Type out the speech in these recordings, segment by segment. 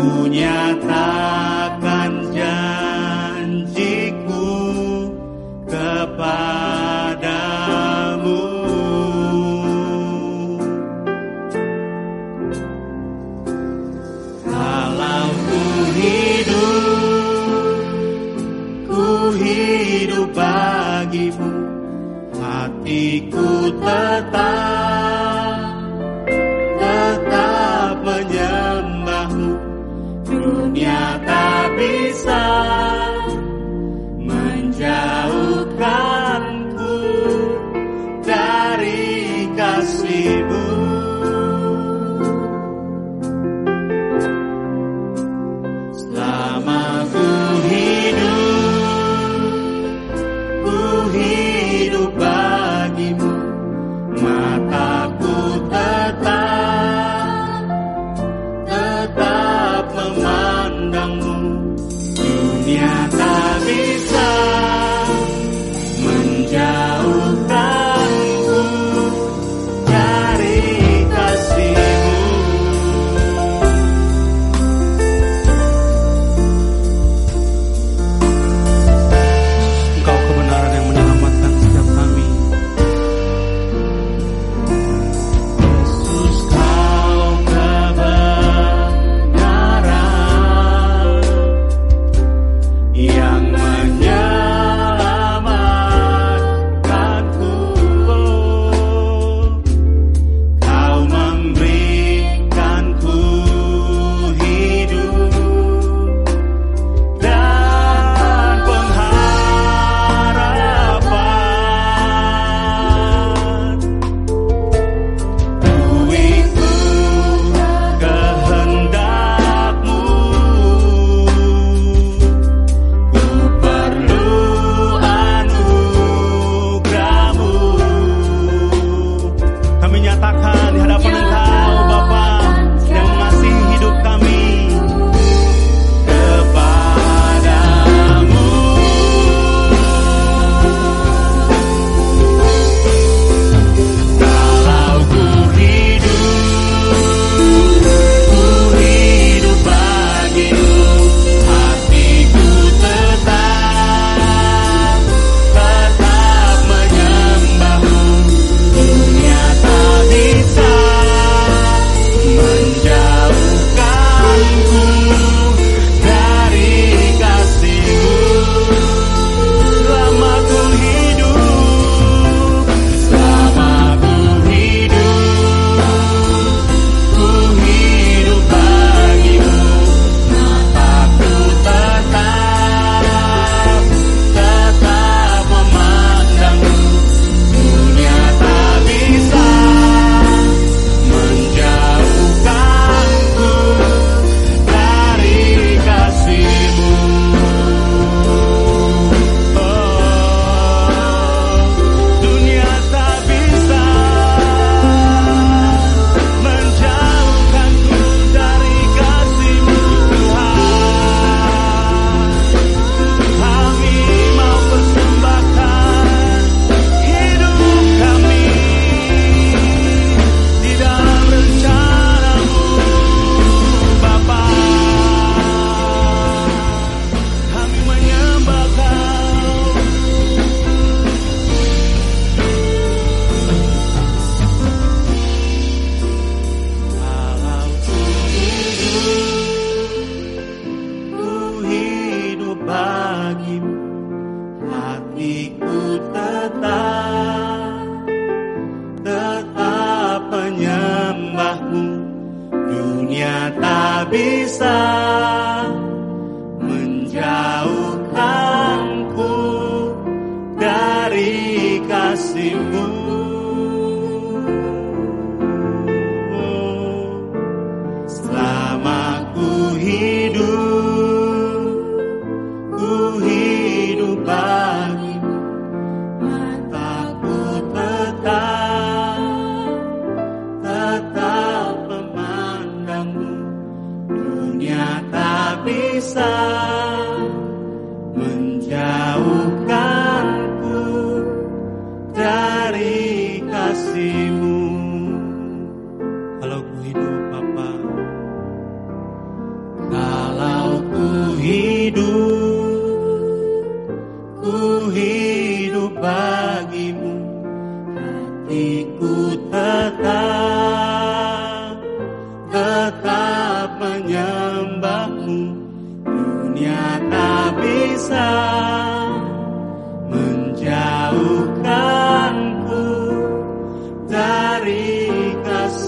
ku nyatakan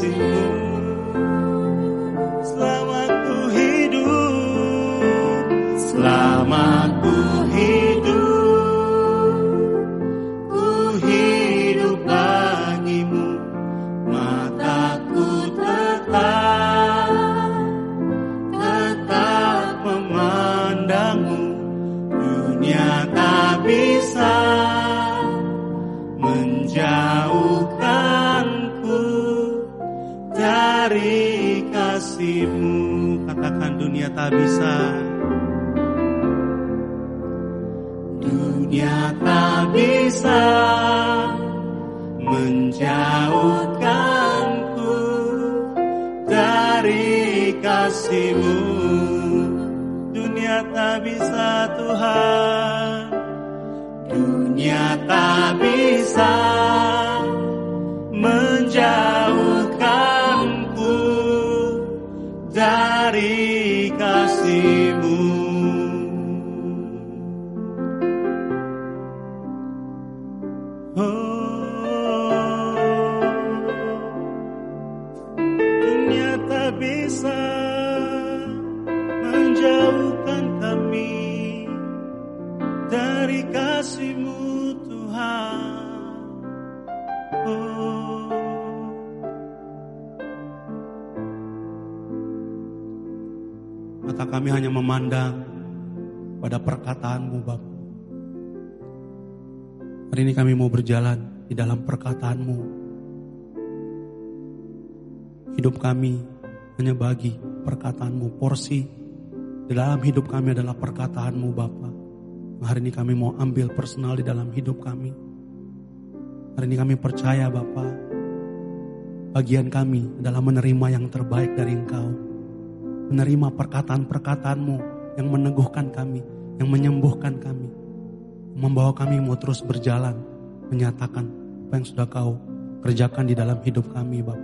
You. Bisa kami hanya memandang pada perkataanmu Bapak. Hari ini kami mau berjalan di dalam perkataanmu. Hidup kami hanya bagi perkataanmu. Porsi di dalam hidup kami adalah perkataanmu Bapa. Hari ini kami mau ambil personal di dalam hidup kami. Hari ini kami percaya Bapa. Bagian kami adalah menerima yang terbaik dari Engkau. Menerima perkataan-perkataanmu yang meneguhkan kami, yang menyembuhkan kami. Membawa kami mau terus berjalan, menyatakan apa yang sudah kau kerjakan di dalam hidup kami Bapak.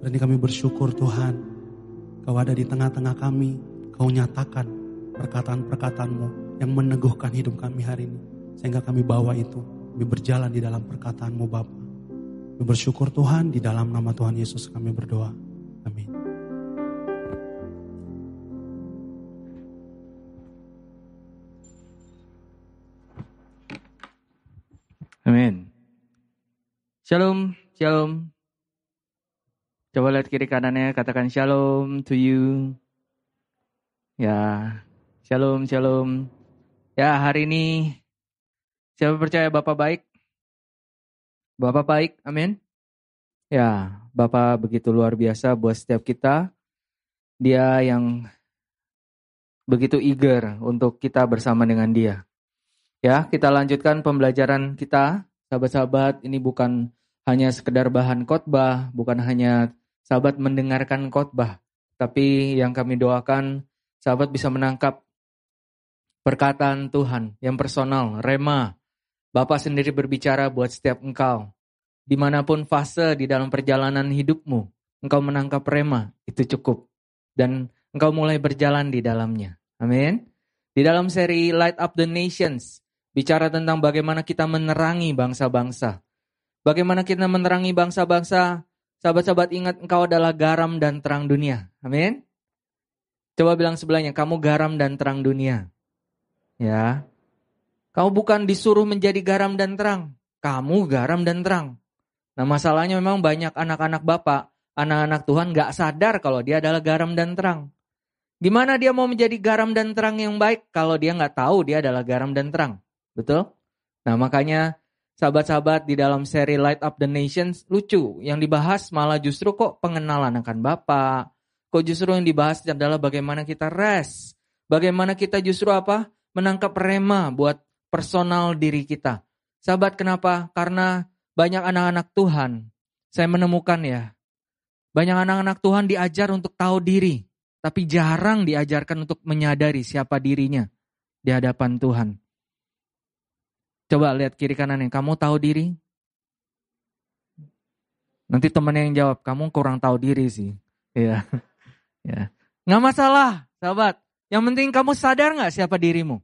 Hari ini kami bersyukur Tuhan, kau ada di tengah-tengah kami, kau nyatakan perkataan-perkataanmu yang meneguhkan hidup kami hari ini. Sehingga kami bawa itu, kami berjalan di dalam perkataanmu Bapa. Kami bersyukur Tuhan, di dalam nama Tuhan Yesus kami berdoa. Amin. Amin. Shalom, shalom. Coba lihat kiri kanannya, katakan shalom to you. Ya, shalom, shalom. Ya, hari ini siapa percaya Bapak baik? Bapak baik, amin. Ya, Bapak begitu luar biasa buat setiap kita. Dia yang begitu eager untuk kita bersama dengan dia. Ya, kita lanjutkan pembelajaran kita. Sahabat-sahabat, ini bukan hanya sekedar bahan khotbah, bukan hanya sahabat mendengarkan khotbah, tapi yang kami doakan sahabat bisa menangkap perkataan Tuhan yang personal, rema. Bapak sendiri berbicara buat setiap engkau. Di mana pun fase di dalam perjalanan hidupmu, engkau menangkap rema, itu cukup. Dan engkau mulai berjalan di dalamnya. Amin. Di dalam seri Light Up the Nations, bicara tentang bagaimana kita menerangi bangsa-bangsa. Bagaimana kita menerangi bangsa-bangsa, sahabat-sahabat ingat engkau adalah garam dan terang dunia. Amin. Coba bilang sebelahnya, kamu garam dan terang dunia. Ya. Kamu bukan disuruh menjadi garam dan terang. Kamu garam dan terang. Nah masalahnya memang banyak anak-anak bapak, anak-anak Tuhan gak sadar kalau dia adalah garam dan terang. Gimana dia mau menjadi garam dan terang yang baik kalau dia nggak tahu dia adalah garam dan terang? Betul? Nah makanya sahabat-sahabat di dalam seri Light Up the Nations lucu. Yang dibahas malah justru kok pengenalan akan Bapak. Kok justru yang dibahas adalah bagaimana kita rest. Bagaimana kita justru apa? Menangkap rema buat personal diri kita. Sahabat kenapa? Karena banyak anak-anak Tuhan. Saya menemukan ya. Banyak anak-anak Tuhan diajar untuk tahu diri. Tapi jarang diajarkan untuk menyadari siapa dirinya di hadapan Tuhan. Coba lihat kiri kanannya, kamu tahu diri? Nanti temennya yang jawab, kamu kurang tahu diri sih. Iya. Ya. Nggak masalah, sahabat. Yang penting kamu sadar nggak siapa dirimu?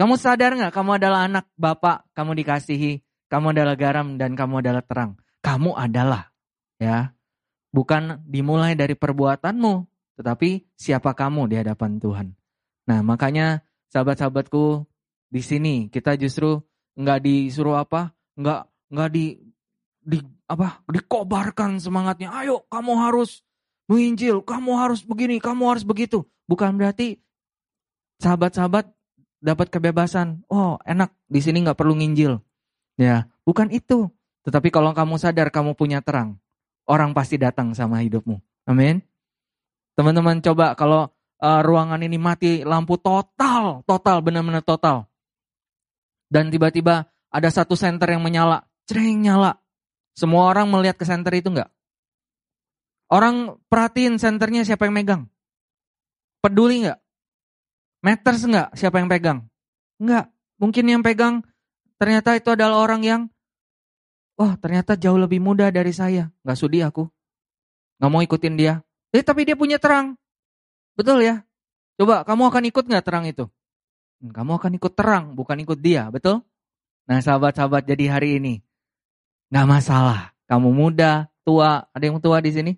Kamu sadar nggak kamu adalah anak bapak, kamu dikasihi, kamu adalah garam dan kamu adalah terang. Kamu adalah, ya. Bukan dimulai dari perbuatanmu, tetapi siapa kamu di hadapan Tuhan. Nah, makanya sahabat-sahabatku di sini kita justru nggak disuruh apa, nggak nggak di di apa dikobarkan semangatnya. Ayo, kamu harus menginjil, kamu harus begini, kamu harus begitu. Bukan berarti sahabat-sahabat dapat kebebasan. Oh, enak di sini nggak perlu nginjil. Ya, bukan itu. Tetapi kalau kamu sadar kamu punya terang, orang pasti datang sama hidupmu. Amin. Teman-teman coba kalau uh, ruangan ini mati lampu total, total, benar-benar total. Dan tiba-tiba ada satu senter yang menyala, cereng nyala. Semua orang melihat ke senter itu enggak? Orang perhatiin senternya siapa yang megang? Peduli enggak? Meters enggak siapa yang pegang? Enggak. Mungkin yang pegang ternyata itu adalah orang yang Wah ternyata jauh lebih muda dari saya. Enggak sudi aku. Enggak mau ikutin dia. Eh tapi dia punya terang. Betul ya? Coba kamu akan ikut nggak terang itu? Hmm, kamu akan ikut terang, bukan ikut dia, betul? Nah sahabat-sahabat jadi hari ini, nggak masalah. Kamu muda, tua, ada yang tua di sini?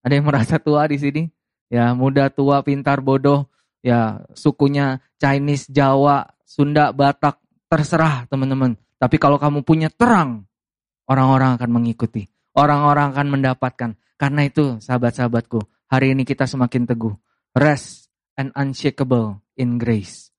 Ada yang merasa tua di sini? Ya muda, tua, pintar, bodoh, ya sukunya Chinese, Jawa, Sunda, Batak, terserah teman-teman. Tapi kalau kamu punya terang, orang-orang akan mengikuti. Orang-orang akan mendapatkan. Karena itu sahabat-sahabatku, hari ini kita semakin teguh. Rest and unshakable in grace.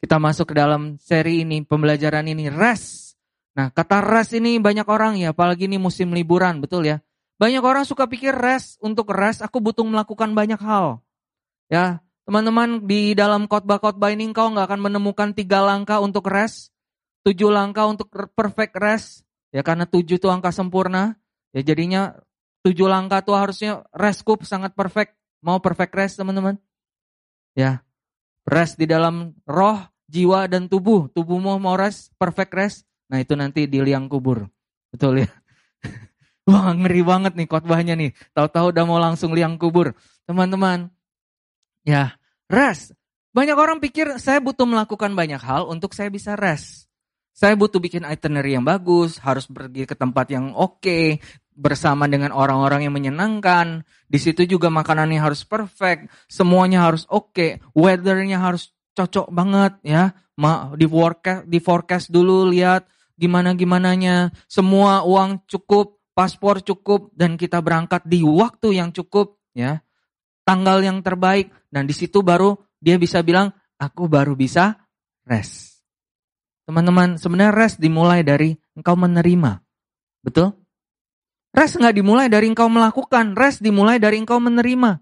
Kita masuk ke dalam seri ini, pembelajaran ini, rest. Nah, kata rest ini banyak orang ya, apalagi ini musim liburan, betul ya. Banyak orang suka pikir rest, untuk rest aku butuh melakukan banyak hal. Ya, teman-teman di dalam khotbah-khotbah ini kau nggak akan menemukan tiga langkah untuk rest, tujuh langkah untuk perfect rest, ya karena tujuh itu angka sempurna, ya jadinya Tujuh langkah tuh harusnya rest cup sangat perfect. Mau perfect rest teman-teman? Ya, rest di dalam roh, jiwa, dan tubuh. Tubuhmu mau rest, perfect rest. Nah itu nanti di liang kubur. Betul ya? Wah ngeri banget nih khotbahnya nih. Tahu-tahu udah mau langsung liang kubur. Teman-teman, ya rest. Banyak orang pikir saya butuh melakukan banyak hal untuk saya bisa rest. Saya butuh bikin itinerary yang bagus, harus pergi ke tempat yang oke, okay, bersama dengan orang-orang yang menyenangkan. Di situ juga makanannya harus perfect, semuanya harus oke, okay, weathernya harus cocok banget ya. Ma, di forecast di forecast dulu lihat gimana gimananya, semua uang cukup, paspor cukup dan kita berangkat di waktu yang cukup ya. Tanggal yang terbaik dan di situ baru dia bisa bilang aku baru bisa rest. Teman-teman, sebenarnya rest dimulai dari engkau menerima. Betul? Rest nggak dimulai dari engkau melakukan, rest dimulai dari engkau menerima.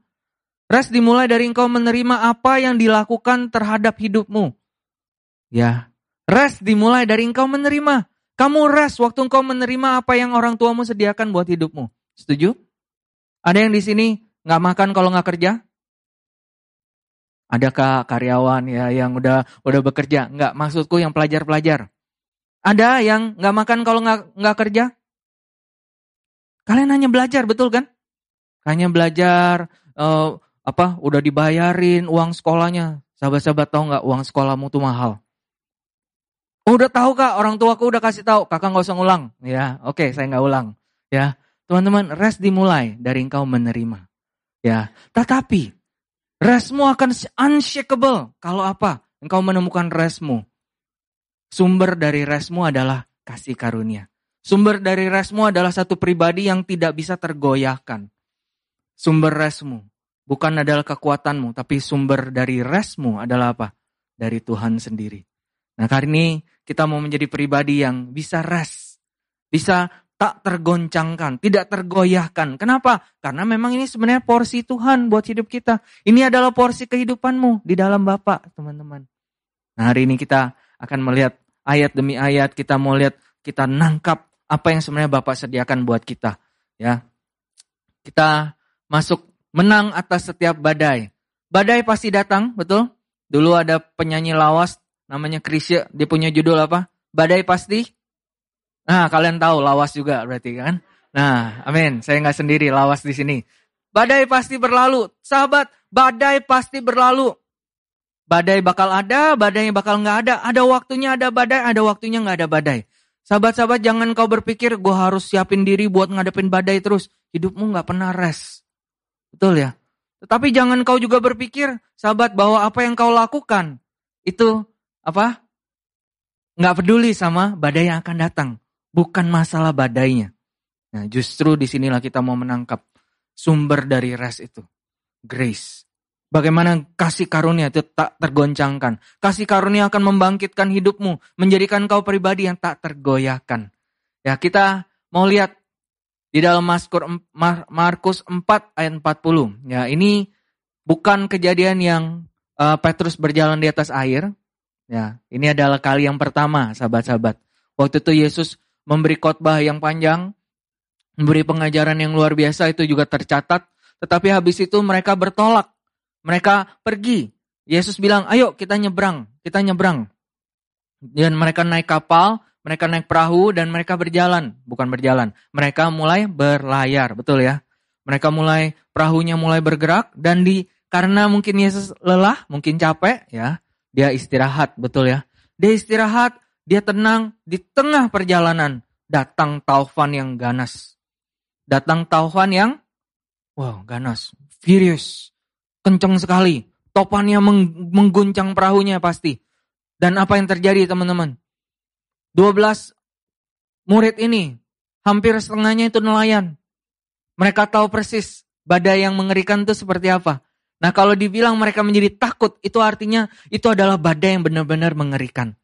Rest dimulai dari engkau menerima apa yang dilakukan terhadap hidupmu. Ya, rest dimulai dari engkau menerima. Kamu rest waktu engkau menerima apa yang orang tuamu sediakan buat hidupmu. Setuju? Ada yang di sini nggak makan kalau nggak kerja? Adakah karyawan ya yang udah udah bekerja? Nggak, maksudku yang pelajar-pelajar. Ada yang nggak makan kalau nggak nggak kerja? Kalian hanya belajar, betul kan? Hanya belajar, uh, apa, udah dibayarin uang sekolahnya. Sahabat-sahabat tahu nggak uang sekolahmu tuh mahal? Oh, udah tahu kak, orang tuaku udah kasih tahu, kakak nggak usah ngulang. Ya, oke, okay, saya nggak ulang. Ya, teman-teman, rest dimulai dari engkau menerima. Ya, tetapi restmu akan unshakable. Kalau apa? Engkau menemukan restmu. Sumber dari restmu adalah kasih karunia. Sumber dari resmu adalah satu pribadi yang tidak bisa tergoyahkan. Sumber resmu bukan adalah kekuatanmu, tapi sumber dari resmu adalah apa? Dari Tuhan sendiri. Nah kali ini kita mau menjadi pribadi yang bisa res. Bisa tak tergoncangkan, tidak tergoyahkan. Kenapa? Karena memang ini sebenarnya porsi Tuhan buat hidup kita. Ini adalah porsi kehidupanmu di dalam Bapak, teman-teman. Nah hari ini kita akan melihat ayat demi ayat, kita mau lihat, kita nangkap apa yang sebenarnya Bapak sediakan buat kita. Ya, kita masuk menang atas setiap badai. Badai pasti datang, betul? Dulu ada penyanyi lawas namanya Krisya, dia punya judul apa? Badai pasti. Nah, kalian tahu lawas juga berarti kan? Nah, amin. Saya nggak sendiri lawas di sini. Badai pasti berlalu. Sahabat, badai pasti berlalu. Badai bakal ada, badai bakal nggak ada. Ada waktunya ada badai, ada waktunya nggak ada badai. Sahabat-sahabat jangan kau berpikir gue harus siapin diri buat ngadepin badai terus. Hidupmu nggak pernah rest. Betul ya? Tetapi jangan kau juga berpikir, sahabat, bahwa apa yang kau lakukan itu apa? Nggak peduli sama badai yang akan datang. Bukan masalah badainya. Nah, justru di sinilah kita mau menangkap sumber dari rest itu. Grace. Bagaimana kasih karunia itu tak tergoncangkan. Kasih karunia akan membangkitkan hidupmu. Menjadikan kau pribadi yang tak tergoyahkan. Ya kita mau lihat di dalam Markus 4 ayat 40. Ya ini bukan kejadian yang uh, Petrus berjalan di atas air. Ya ini adalah kali yang pertama sahabat-sahabat. Waktu itu Yesus memberi khotbah yang panjang. Memberi pengajaran yang luar biasa itu juga tercatat. Tetapi habis itu mereka bertolak mereka pergi. Yesus bilang, ayo kita nyebrang, kita nyebrang. Dan mereka naik kapal, mereka naik perahu, dan mereka berjalan. Bukan berjalan, mereka mulai berlayar, betul ya. Mereka mulai, perahunya mulai bergerak, dan di karena mungkin Yesus lelah, mungkin capek, ya, dia istirahat, betul ya. Dia istirahat, dia tenang, di tengah perjalanan, datang taufan yang ganas. Datang taufan yang, wow, ganas, furious kenceng sekali. Topannya mengguncang perahunya pasti. Dan apa yang terjadi teman-teman? 12 murid ini, hampir setengahnya itu nelayan. Mereka tahu persis badai yang mengerikan itu seperti apa. Nah kalau dibilang mereka menjadi takut, itu artinya itu adalah badai yang benar-benar mengerikan.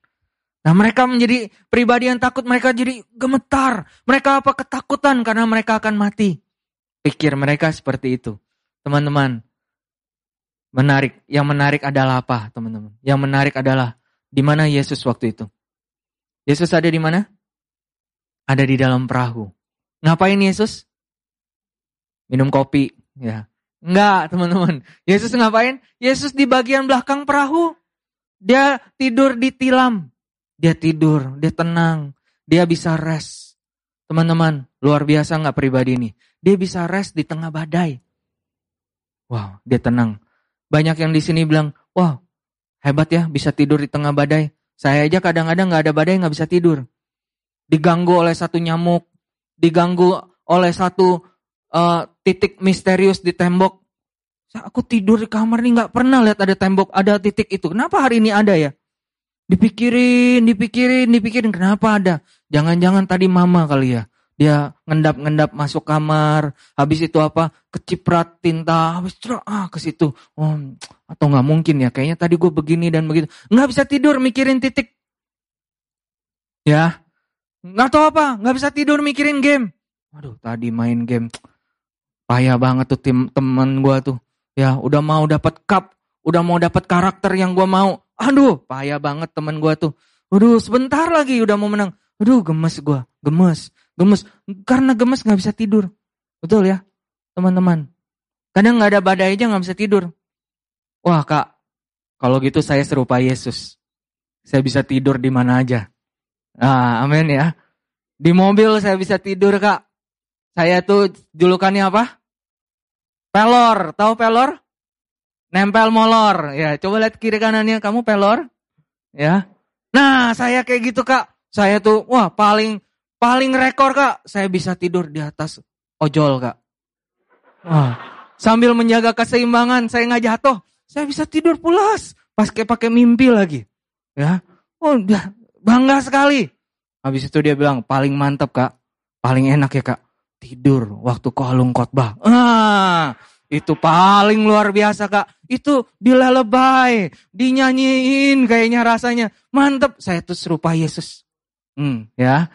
Nah mereka menjadi pribadi yang takut, mereka jadi gemetar. Mereka apa ketakutan karena mereka akan mati. Pikir mereka seperti itu. Teman-teman, Menarik. Yang menarik adalah apa, teman-teman? Yang menarik adalah di mana Yesus waktu itu. Yesus ada di mana? Ada di dalam perahu. Ngapain Yesus? Minum kopi, ya. Enggak, teman-teman. Yesus ngapain? Yesus di bagian belakang perahu. Dia tidur di tilam. Dia tidur, dia tenang. Dia bisa rest. Teman-teman, luar biasa nggak pribadi ini. Dia bisa rest di tengah badai. Wow, dia tenang. Banyak yang di sini bilang, wah hebat ya bisa tidur di tengah badai. Saya aja kadang-kadang nggak ada badai nggak bisa tidur. Diganggu oleh satu nyamuk, diganggu oleh satu uh, titik misterius di tembok. Aku tidur di kamar nih nggak pernah lihat ada tembok, ada titik itu. Kenapa hari ini ada ya? Dipikirin, dipikirin, dipikirin. Kenapa ada? Jangan-jangan tadi mama kali ya. Dia ngendap-ngendap masuk kamar, habis itu apa? Keciprat tinta, habis itu ah ke situ. Oh, atau nggak mungkin ya? Kayaknya tadi gue begini dan begitu. Nggak bisa tidur mikirin titik. Ya, nggak tahu apa? Nggak bisa tidur mikirin game. Waduh, tadi main game, payah banget tuh tim teman gue tuh. Ya, udah mau dapat cup, udah mau dapat karakter yang gue mau. Aduh, payah banget teman gue tuh. Waduh, sebentar lagi udah mau menang. Aduh, gemes gue, gemes. Gemes. Karena gemes nggak bisa tidur. Betul ya, teman-teman. Kadang nggak ada badai aja nggak bisa tidur. Wah kak, kalau gitu saya serupa Yesus. Saya bisa tidur di mana aja. Ah, amin ya. Di mobil saya bisa tidur kak. Saya tuh julukannya apa? Pelor, tahu pelor? Nempel molor. Ya, coba lihat kiri kanannya kamu pelor. Ya. Nah, saya kayak gitu kak. Saya tuh wah paling Paling rekor kak, saya bisa tidur di atas ojol kak. Wah, sambil menjaga keseimbangan, saya nggak jatuh. Saya bisa tidur pulas, pas kayak pakai mimpi lagi. Ya, oh udah bangga sekali. Habis itu dia bilang, paling mantap kak, paling enak ya kak, tidur waktu kolong khotbah. Ah, itu paling luar biasa kak. Itu dilelebay, dinyanyiin kayaknya rasanya. Mantep, saya tuh serupa Yesus. Hmm, ya.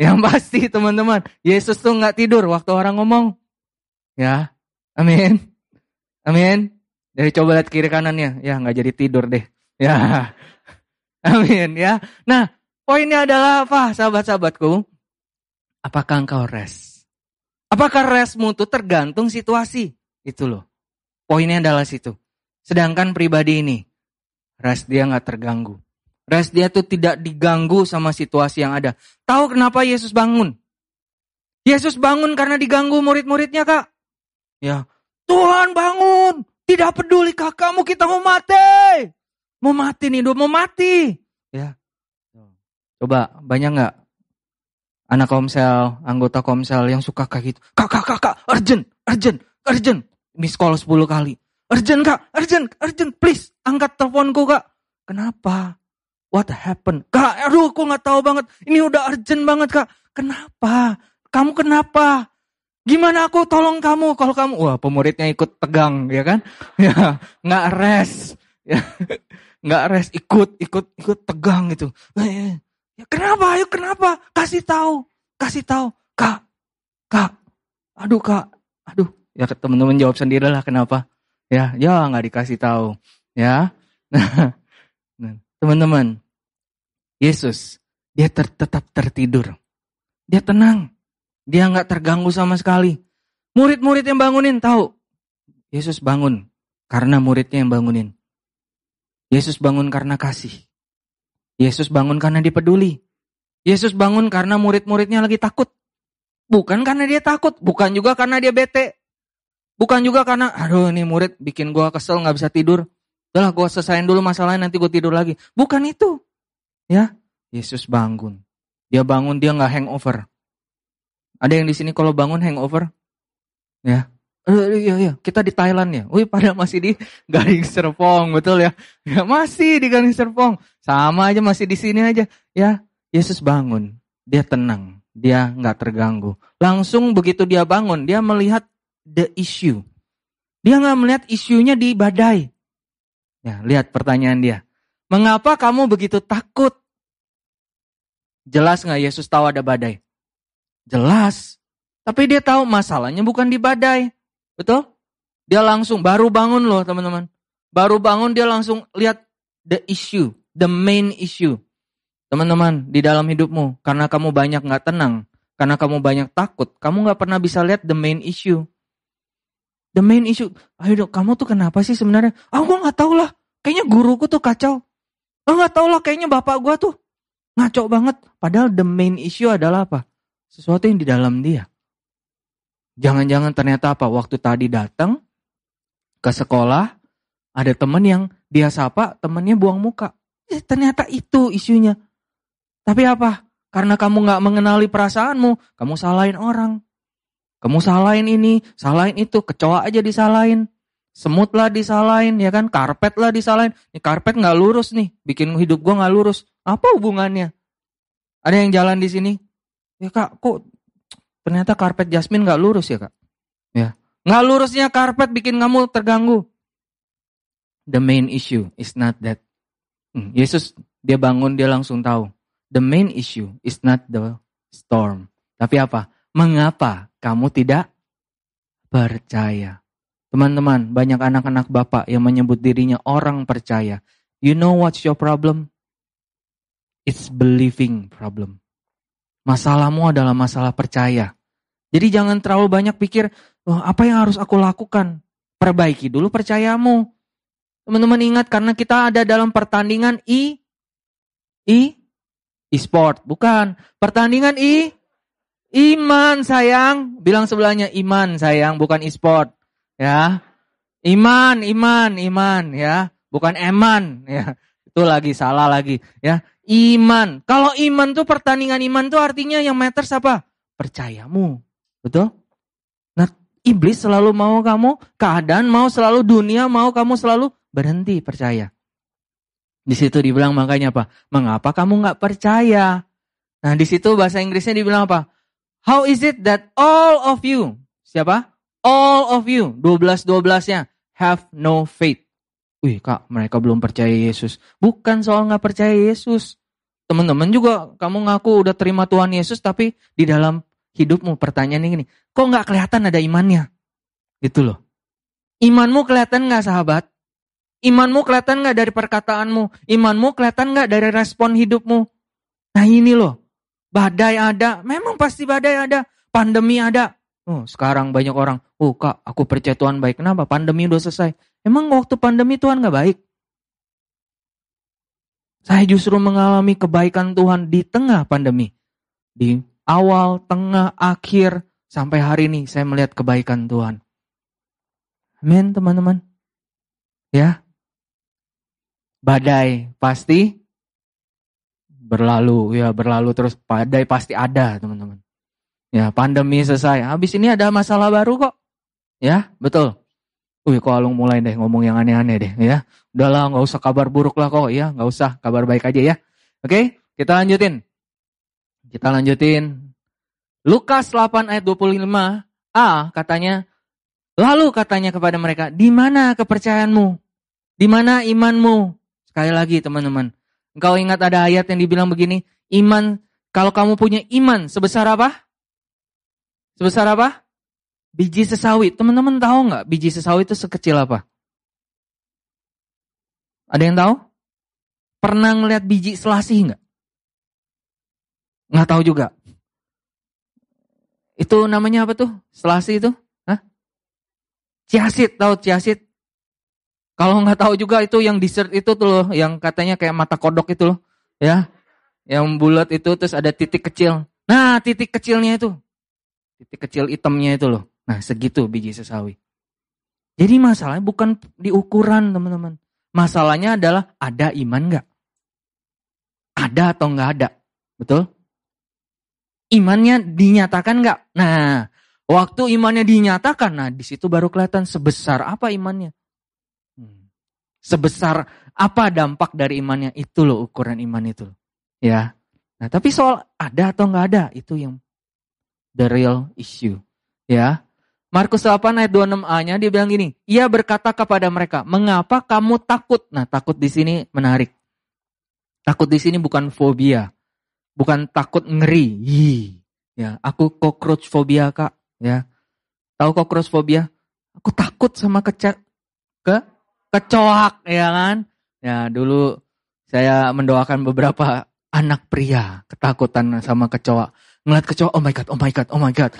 Yang pasti teman-teman, Yesus tuh nggak tidur waktu orang ngomong. Ya, amin. Amin. Jadi coba lihat kiri kanannya, ya nggak jadi tidur deh. Ya, amin ya. Nah, poinnya adalah apa sahabat-sahabatku? Apakah engkau rest? Apakah restmu itu tergantung situasi? Itu loh. Poinnya adalah situ. Sedangkan pribadi ini, rest dia nggak terganggu. Rest dia tuh tidak diganggu sama situasi yang ada. Tahu kenapa Yesus bangun? Yesus bangun karena diganggu murid-muridnya kak. Ya, Tuhan bangun. Tidak peduli kakakmu kita mau mati. Mau mati nih, mau mati. Ya. Coba banyak nggak anak komsel, anggota komsel yang suka kayak gitu. Kak, kak, kak, kak, urgent, urgent, urgent. Miss call 10 kali. Urgent kak, urgent, urgent, please. Angkat teleponku kak. Kenapa? What happened? Kak, aduh aku gak tahu banget. Ini udah urgent banget kak. Kenapa? Kamu kenapa? Gimana aku tolong kamu kalau kamu wah pemuridnya ikut tegang ya kan? Ya, nggak res. Ya. Nggak res ikut ikut ikut tegang gitu. Ya, kenapa? Ayo kenapa? Kasih tahu. Kasih tahu. Kak. Kak. Aduh, Kak. Aduh, ya teman-teman jawab sendirilah kenapa. Ya, ya nggak dikasih tahu. Ya. Nah, teman-teman. Yesus dia ter tetap tertidur. Dia tenang. Dia nggak terganggu sama sekali. Murid-murid yang bangunin tahu. Yesus bangun karena muridnya yang bangunin. Yesus bangun karena kasih. Yesus bangun karena dipeduli. Yesus bangun karena murid-muridnya lagi takut. Bukan karena dia takut, bukan juga karena dia bete. Bukan juga karena, aduh ini murid bikin gua kesel nggak bisa tidur. Udah lah gue selesaiin dulu masalahnya nanti gue tidur lagi. Bukan itu. Ya, Yesus bangun. Dia bangun dia nggak hangover. Ada yang di sini kalau bangun hangover? Ya. Uh, iya, iya, kita di Thailand ya. Wih, pada masih di Garing Serpong, betul ya? Ya, masih di Garing Serpong. Sama aja masih di sini aja. Ya, Yesus bangun. Dia tenang. Dia nggak terganggu. Langsung begitu dia bangun, dia melihat the issue. Dia nggak melihat isunya di badai. Ya, lihat pertanyaan dia. Mengapa kamu begitu takut? Jelas nggak Yesus tahu ada badai? Jelas. Tapi dia tahu masalahnya bukan di badai. Betul? Dia langsung baru bangun loh teman-teman. Baru bangun dia langsung lihat the issue, the main issue. Teman-teman, di dalam hidupmu, karena kamu banyak nggak tenang, karena kamu banyak takut, kamu nggak pernah bisa lihat the main issue. The main issue, ayo dong, kamu tuh kenapa sih sebenarnya? Ah, gue nggak tahu lah. Kayaknya guruku tuh kacau. Ah, nggak tahu lah, kayaknya bapak gue tuh ngaco banget. Padahal the main issue adalah apa? Sesuatu yang di dalam dia. Jangan-jangan ternyata apa? Waktu tadi datang ke sekolah, ada temen yang dia sapa, temennya buang muka. Eh, ternyata itu isunya. Tapi apa? Karena kamu nggak mengenali perasaanmu, kamu salahin orang. Kamu salahin ini, salahin itu, kecoa aja disalahin. Semut lah disalahin, ya kan? Karpet lah disalahin. Ini karpet nggak lurus nih, bikin hidup gua nggak lurus. Apa hubungannya? Ada yang jalan di sini? Ya kak, kok ternyata karpet jasmine gak lurus ya kak? Ya, nggak lurusnya karpet bikin kamu terganggu. The main issue is not that. Hmm, Yesus dia bangun dia langsung tahu. The main issue is not the storm. Tapi apa? Mengapa kamu tidak percaya? Teman-teman, banyak anak-anak bapak yang menyebut dirinya orang percaya. You know what's your problem? It's believing problem. Masalahmu adalah masalah percaya. Jadi jangan terlalu banyak pikir, oh, apa yang harus aku lakukan? Perbaiki dulu percayamu. Teman-teman ingat karena kita ada dalam pertandingan i i e-sport, bukan. Pertandingan i iman sayang. Bilang sebelahnya iman sayang, bukan e-sport. Ya. Iman, iman, iman ya. Bukan eman ya. Itu lagi salah lagi ya. Iman. Kalau iman tuh pertandingan iman tuh artinya yang matters apa? Percayamu. Betul? Nah, iblis selalu mau kamu, keadaan mau selalu dunia mau kamu selalu berhenti percaya. Di situ dibilang makanya apa? Mengapa kamu nggak percaya? Nah, di situ bahasa Inggrisnya dibilang apa? How is it that all of you, siapa? All of you, 12-12-nya, have no faith. Wih kak, mereka belum percaya Yesus. Bukan soal nggak percaya Yesus. Teman-teman juga kamu ngaku udah terima Tuhan Yesus, tapi di dalam hidupmu pertanyaan ini, kok nggak kelihatan ada imannya? Gitu loh. Imanmu kelihatan nggak sahabat? Imanmu kelihatan nggak dari perkataanmu? Imanmu kelihatan nggak dari respon hidupmu? Nah ini loh, badai ada, memang pasti badai ada, pandemi ada. Oh, sekarang banyak orang, oh kak, aku percaya Tuhan baik. Kenapa? Pandemi udah selesai. Emang waktu pandemi Tuhan gak baik? Saya justru mengalami kebaikan Tuhan di tengah pandemi. Di awal, tengah, akhir, sampai hari ini saya melihat kebaikan Tuhan. Amin teman-teman. Ya. Badai pasti berlalu ya berlalu terus badai pasti ada teman-teman. Ya pandemi selesai. Habis ini ada masalah baru kok. Ya betul. Wih kok Alung mulai deh ngomong yang aneh-aneh deh ya. Udahlah nggak usah kabar buruk lah kok ya nggak usah kabar baik aja ya. Oke kita lanjutin. Kita lanjutin. Lukas 8 ayat 25a katanya Lalu katanya kepada mereka, di mana kepercayaanmu? Di mana imanmu? Sekali lagi teman-teman, engkau ingat ada ayat yang dibilang begini, iman, kalau kamu punya iman sebesar apa? Sebesar apa? Biji sesawi. Teman-teman tahu nggak biji sesawi itu sekecil apa? Ada yang tahu? Pernah ngeliat biji selasih nggak? Nggak tahu juga. Itu namanya apa tuh? Selasih itu? Ciasit, tahu ciasit? Kalau nggak tahu juga itu yang dessert itu tuh loh, yang katanya kayak mata kodok itu loh, ya. Yang bulat itu terus ada titik kecil. Nah, titik kecilnya itu. Titik kecil hitamnya itu loh. Nah, segitu biji sesawi. Jadi masalahnya bukan di ukuran, teman-teman. Masalahnya adalah ada iman nggak? Ada atau nggak ada? Betul? Imannya dinyatakan nggak? Nah, Waktu imannya dinyatakan, nah di situ baru kelihatan sebesar apa imannya. Hmm. Sebesar apa dampak dari imannya itu loh ukuran iman itu. Ya. Nah, tapi soal ada atau nggak ada itu yang the real issue. Ya. Markus 8 ayat 26a-nya dia bilang gini, ia berkata kepada mereka, "Mengapa kamu takut?" Nah, takut di sini menarik. Takut di sini bukan fobia. Bukan takut ngeri. Hi. Ya, aku cockroach fobia, Kak ya. Tahu kok fobia? Aku takut sama keca ke kecoak ya kan? Ya, dulu saya mendoakan beberapa anak pria ketakutan sama kecoak. Ngeliat kecoak, oh my god, oh my god, oh my god.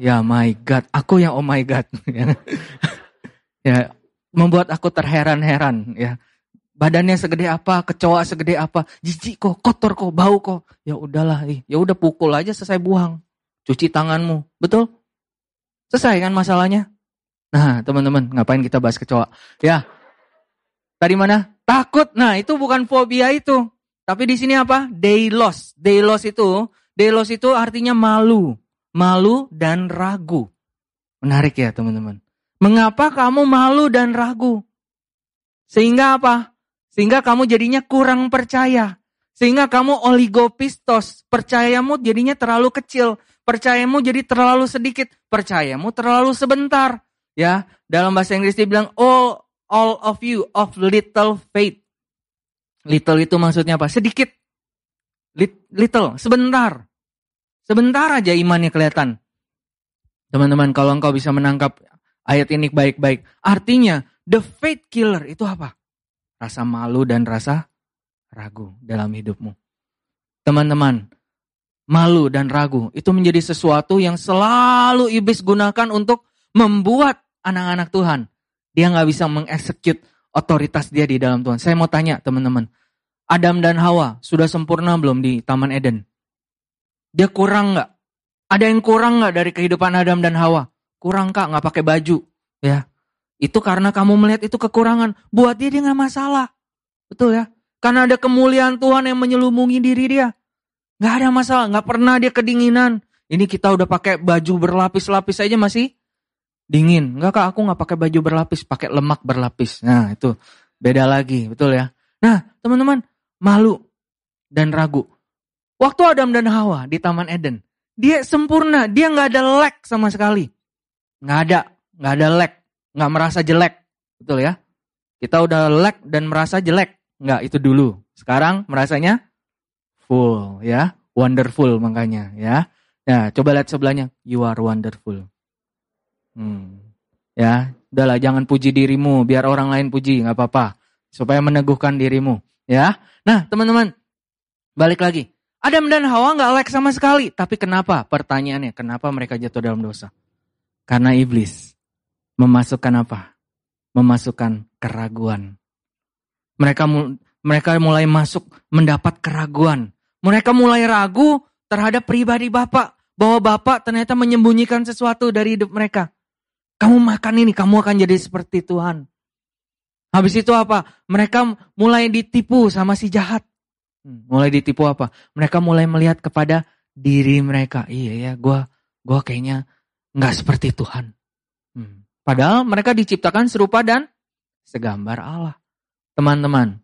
Ya my god, aku yang oh my god. ya, membuat aku terheran-heran ya. Badannya segede apa, kecoa segede apa, jijik kok, kotor kok, bau kok. Ya udahlah, ya udah pukul aja selesai buang cuci tanganmu. Betul? Selesai kan masalahnya? Nah, teman-teman, ngapain kita bahas kecoa? Ya. Tadi mana? Takut. Nah, itu bukan fobia itu. Tapi di sini apa? Deilos. Deilos itu, deilos itu artinya malu. Malu dan ragu. Menarik ya, teman-teman. Mengapa kamu malu dan ragu? Sehingga apa? Sehingga kamu jadinya kurang percaya. Sehingga kamu oligopistos. Percayamu jadinya terlalu kecil percayamu jadi terlalu sedikit, percayamu terlalu sebentar. Ya, dalam bahasa Inggris dia bilang all all of you of little faith. Little itu maksudnya apa? Sedikit. Little, sebentar. Sebentar aja imannya kelihatan. Teman-teman, kalau engkau bisa menangkap ayat ini baik-baik, artinya the faith killer itu apa? Rasa malu dan rasa ragu dalam hidupmu. Teman-teman, malu dan ragu. Itu menjadi sesuatu yang selalu iblis gunakan untuk membuat anak-anak Tuhan. Dia nggak bisa mengeksekut otoritas dia di dalam Tuhan. Saya mau tanya teman-teman. Adam dan Hawa sudah sempurna belum di Taman Eden? Dia kurang nggak? Ada yang kurang nggak dari kehidupan Adam dan Hawa? Kurang kak, nggak pakai baju. Ya, itu karena kamu melihat itu kekurangan. Buat dia dia nggak masalah. Betul ya? Karena ada kemuliaan Tuhan yang menyelumungi diri dia. Gak ada masalah, gak pernah dia kedinginan. Ini kita udah pakai baju berlapis-lapis aja masih dingin. Enggak kak, aku gak pakai baju berlapis, pakai lemak berlapis. Nah itu beda lagi, betul ya. Nah teman-teman, malu dan ragu. Waktu Adam dan Hawa di Taman Eden, dia sempurna, dia gak ada lag sama sekali. Gak ada, gak ada lag, gak merasa jelek, betul ya. Kita udah lag dan merasa jelek, Enggak, itu dulu. Sekarang merasanya full ya, wonderful makanya ya. Ya, coba lihat sebelahnya, you are wonderful. Hmm. Ya, udahlah jangan puji dirimu, biar orang lain puji, nggak apa-apa. Supaya meneguhkan dirimu, ya. Nah, teman-teman, balik lagi. Adam dan Hawa nggak like sama sekali, tapi kenapa? Pertanyaannya, kenapa mereka jatuh dalam dosa? Karena iblis memasukkan apa? Memasukkan keraguan. Mereka mereka mulai masuk mendapat keraguan. Mereka mulai ragu terhadap pribadi Bapak. Bahwa Bapak ternyata menyembunyikan sesuatu dari hidup mereka. Kamu makan ini, kamu akan jadi seperti Tuhan. Habis itu apa? Mereka mulai ditipu sama si jahat. Hmm, mulai ditipu apa? Mereka mulai melihat kepada diri mereka. Iya ya, gue gua kayaknya nggak seperti Tuhan. Hmm. Padahal mereka diciptakan serupa dan segambar Allah. Teman-teman,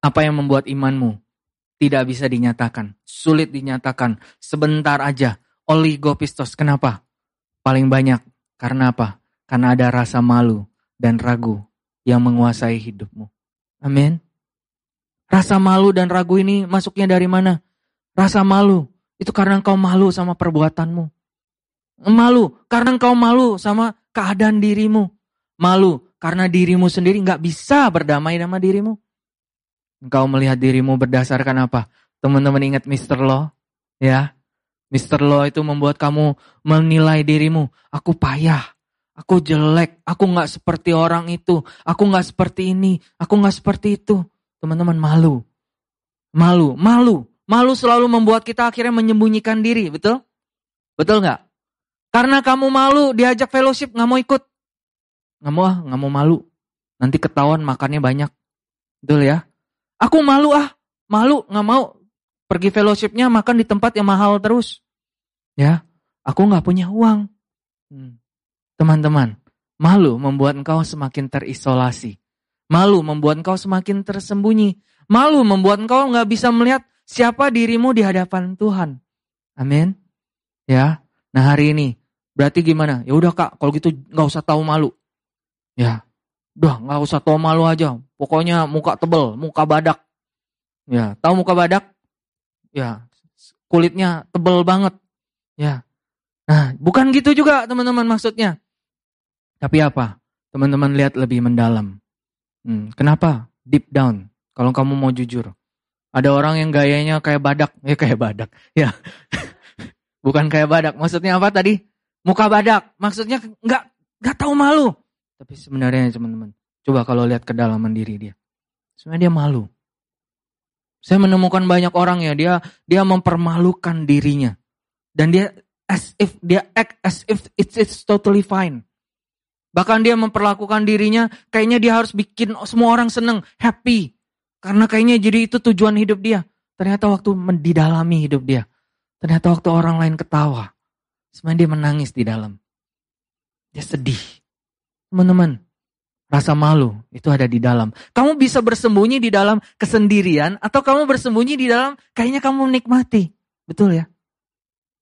apa yang membuat imanmu tidak bisa dinyatakan, sulit dinyatakan, sebentar aja, oligopistos. Kenapa? Paling banyak, karena apa? Karena ada rasa malu dan ragu yang menguasai hidupmu. Amin. Rasa malu dan ragu ini masuknya dari mana? Rasa malu, itu karena engkau malu sama perbuatanmu. Malu karena engkau malu sama keadaan dirimu. Malu karena dirimu sendiri nggak bisa berdamai sama dirimu. Engkau melihat dirimu berdasarkan apa? Teman-teman ingat Mr. Law? Ya, Mr. Law itu membuat kamu menilai dirimu. Aku payah, aku jelek, aku nggak seperti orang itu, aku nggak seperti ini, aku nggak seperti itu. Teman-teman malu, malu, malu, malu selalu membuat kita akhirnya menyembunyikan diri, betul? Betul nggak? Karena kamu malu diajak fellowship nggak mau ikut. Nggak mau ah, nggak mau malu. Nanti ketahuan makannya banyak. Betul ya? Aku malu ah, malu nggak mau pergi fellowshipnya makan di tempat yang mahal terus. Ya, aku nggak punya uang. Hmm. Teman-teman, malu membuat engkau semakin terisolasi. Malu membuat engkau semakin tersembunyi. Malu membuat engkau nggak bisa melihat siapa dirimu di hadapan Tuhan. Amin. Ya, nah hari ini Berarti gimana? Ya udah kak, kalau gitu nggak usah tahu malu. Ya, udah nggak usah tahu malu aja. Pokoknya muka tebel, muka badak. Ya, tahu muka badak? Ya, kulitnya tebel banget. Ya, nah bukan gitu juga teman-teman maksudnya. Tapi apa? Teman-teman lihat lebih mendalam. Hmm, kenapa? Deep down. Kalau kamu mau jujur. Ada orang yang gayanya kayak badak. Ya kayak badak. Ya. Bukan kayak badak. Maksudnya apa tadi? muka badak. Maksudnya nggak nggak tahu malu. Tapi sebenarnya teman-teman, coba kalau lihat kedalaman diri dia, sebenarnya dia malu. Saya menemukan banyak orang ya dia dia mempermalukan dirinya dan dia as if dia act as if it's, it's totally fine. Bahkan dia memperlakukan dirinya kayaknya dia harus bikin semua orang seneng, happy. Karena kayaknya jadi itu tujuan hidup dia. Ternyata waktu mendidalami hidup dia. Ternyata waktu orang lain ketawa. Sebenarnya dia menangis di dalam. Dia sedih. Teman-teman, rasa malu itu ada di dalam. Kamu bisa bersembunyi di dalam kesendirian atau kamu bersembunyi di dalam kayaknya kamu menikmati. Betul ya?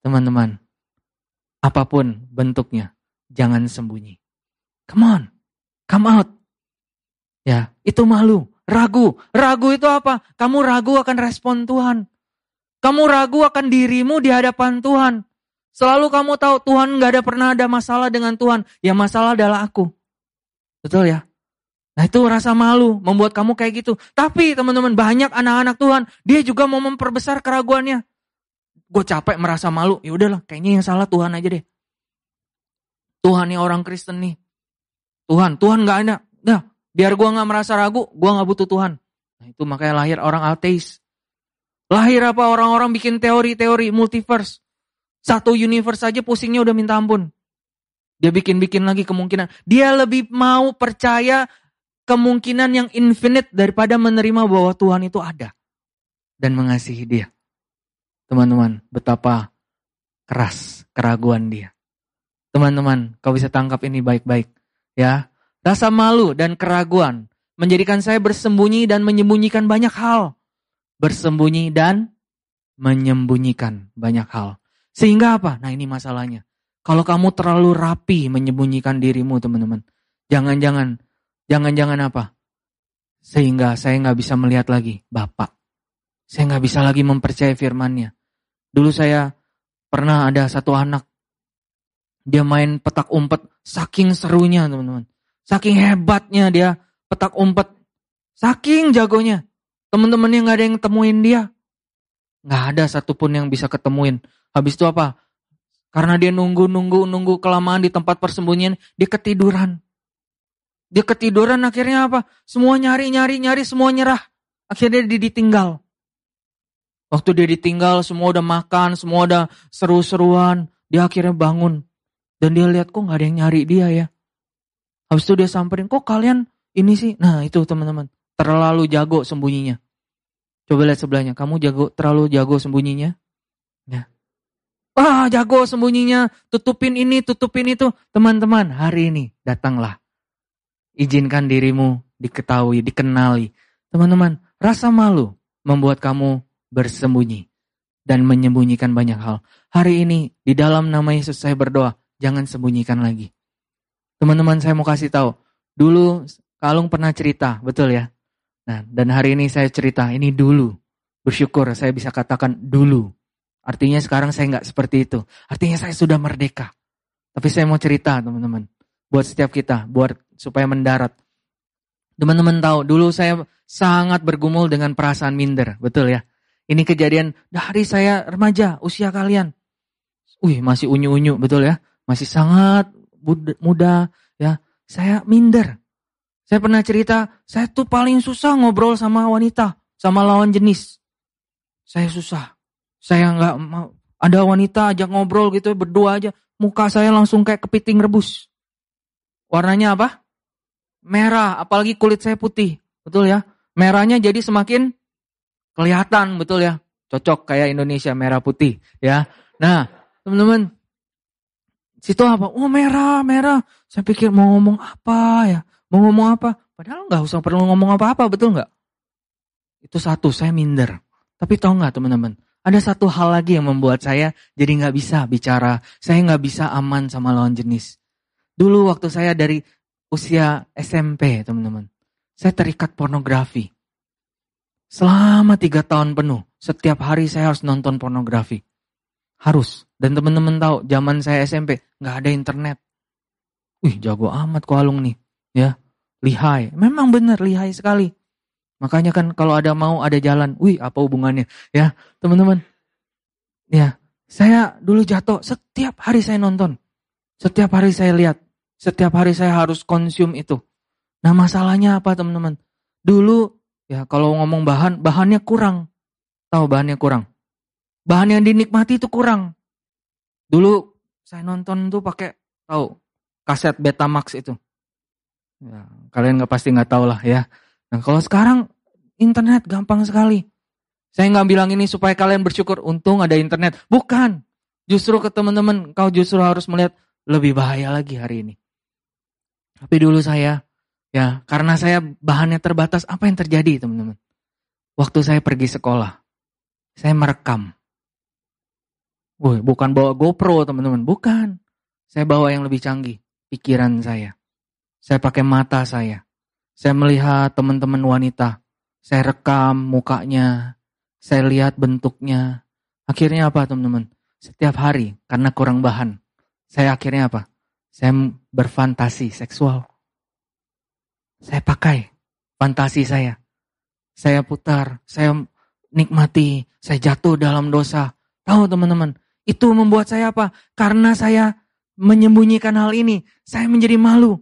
Teman-teman, apa pun bentuknya, jangan sembunyi. Come on, come out. Ya, itu malu, ragu. Ragu itu apa? Kamu ragu akan respon Tuhan. Kamu ragu akan dirimu di hadapan Tuhan. Selalu kamu tahu Tuhan nggak ada pernah ada masalah dengan Tuhan. Yang masalah adalah aku. Betul ya? Nah itu rasa malu membuat kamu kayak gitu. Tapi teman-teman banyak anak-anak Tuhan, dia juga mau memperbesar keraguannya. Gue capek merasa malu, ya udahlah, kayaknya yang salah Tuhan aja deh. Tuhan nih orang Kristen nih. Tuhan, Tuhan nggak ada. Nah, biar gue nggak merasa ragu, gue nggak butuh Tuhan. Nah itu makanya lahir orang ateis. Lahir apa orang-orang bikin teori-teori multiverse. Satu universe saja pusingnya udah minta ampun. Dia bikin-bikin lagi kemungkinan. Dia lebih mau percaya kemungkinan yang infinite daripada menerima bahwa Tuhan itu ada. Dan mengasihi dia. Teman-teman, betapa keras keraguan dia. Teman-teman, kau bisa tangkap ini baik-baik. Ya, Rasa malu dan keraguan menjadikan saya bersembunyi dan menyembunyikan banyak hal. Bersembunyi dan menyembunyikan banyak hal. Sehingga apa? Nah ini masalahnya. Kalau kamu terlalu rapi menyembunyikan dirimu teman-teman. Jangan-jangan, jangan-jangan apa? Sehingga saya nggak bisa melihat lagi Bapak. Saya nggak bisa lagi mempercayai firmannya. Dulu saya pernah ada satu anak. Dia main petak umpet. Saking serunya teman-teman. Saking hebatnya dia petak umpet. Saking jagonya. Teman-temannya nggak ada yang temuin dia. Nggak ada satupun yang bisa ketemuin. Habis itu apa? Karena dia nunggu, nunggu, nunggu kelamaan di tempat persembunyian, dia ketiduran. Dia ketiduran akhirnya apa? Semua nyari, nyari, nyari, semua nyerah. Akhirnya dia ditinggal. Waktu dia ditinggal, semua udah makan, semua udah seru-seruan. Dia akhirnya bangun. Dan dia lihat kok nggak ada yang nyari dia ya. Habis itu dia samperin, kok kalian ini sih? Nah itu teman-teman, terlalu jago sembunyinya. Coba lihat sebelahnya, kamu jago terlalu jago sembunyinya? Ya. Wah jago sembunyinya, tutupin ini, tutupin itu. Teman-teman, hari ini datanglah. Izinkan dirimu diketahui, dikenali. Teman-teman, rasa malu membuat kamu bersembunyi dan menyembunyikan banyak hal. Hari ini di dalam nama Yesus saya berdoa, jangan sembunyikan lagi. Teman-teman saya mau kasih tahu, dulu Kalung pernah cerita, betul ya? Nah, dan hari ini saya cerita, ini dulu. Bersyukur saya bisa katakan dulu. Artinya sekarang saya nggak seperti itu. Artinya saya sudah merdeka. Tapi saya mau cerita teman-teman. Buat setiap kita, buat supaya mendarat. Teman-teman tahu, dulu saya sangat bergumul dengan perasaan minder, betul ya? Ini kejadian dari saya remaja, usia kalian. Wih, masih unyu-unyu, betul ya? Masih sangat muda, ya. Saya minder. Saya pernah cerita, saya tuh paling susah ngobrol sama wanita, sama lawan jenis. Saya susah. Saya nggak mau ada wanita ajak ngobrol gitu berdua aja, muka saya langsung kayak kepiting rebus. Warnanya apa? Merah, apalagi kulit saya putih. Betul ya? Merahnya jadi semakin kelihatan, betul ya? Cocok kayak Indonesia merah putih, ya. Nah, teman-teman, situ apa? Oh merah, merah. Saya pikir mau ngomong apa ya? Mau ngomong apa? Padahal nggak usah perlu ngomong apa-apa, betul nggak? Itu satu, saya minder. Tapi tahu nggak teman-teman? Ada satu hal lagi yang membuat saya jadi nggak bisa bicara. Saya nggak bisa aman sama lawan jenis. Dulu waktu saya dari usia SMP, teman-teman. Saya terikat pornografi. Selama tiga tahun penuh, setiap hari saya harus nonton pornografi. Harus. Dan teman-teman tahu, zaman saya SMP, nggak ada internet. Wih, jago amat kok Alung nih. Ya, lihai. Memang benar lihai sekali. Makanya kan kalau ada mau ada jalan. Wih, apa hubungannya? Ya, teman-teman. Ya, saya dulu jatuh setiap hari saya nonton. Setiap hari saya lihat. Setiap hari saya harus konsum itu. Nah, masalahnya apa, teman-teman? Dulu ya kalau ngomong bahan, bahannya kurang. Tahu bahannya kurang. Bahan yang dinikmati itu kurang. Dulu saya nonton tuh pakai tahu kaset Betamax itu. Ya, kalian nggak pasti nggak tahu lah ya. Nah kalau sekarang internet gampang sekali. Saya nggak bilang ini supaya kalian bersyukur untung ada internet. Bukan. Justru ke teman-teman kau justru harus melihat lebih bahaya lagi hari ini. Tapi dulu saya ya karena saya bahannya terbatas apa yang terjadi teman-teman? Waktu saya pergi sekolah, saya merekam. Woi, bukan bawa GoPro teman-teman, bukan. Saya bawa yang lebih canggih, pikiran saya. Saya pakai mata saya. Saya melihat teman-teman wanita. Saya rekam mukanya. Saya lihat bentuknya. Akhirnya apa teman-teman? Setiap hari karena kurang bahan. Saya akhirnya apa? Saya berfantasi seksual. Saya pakai fantasi saya. Saya putar, saya nikmati, saya jatuh dalam dosa. Tahu teman-teman, itu membuat saya apa? Karena saya menyembunyikan hal ini, saya menjadi malu.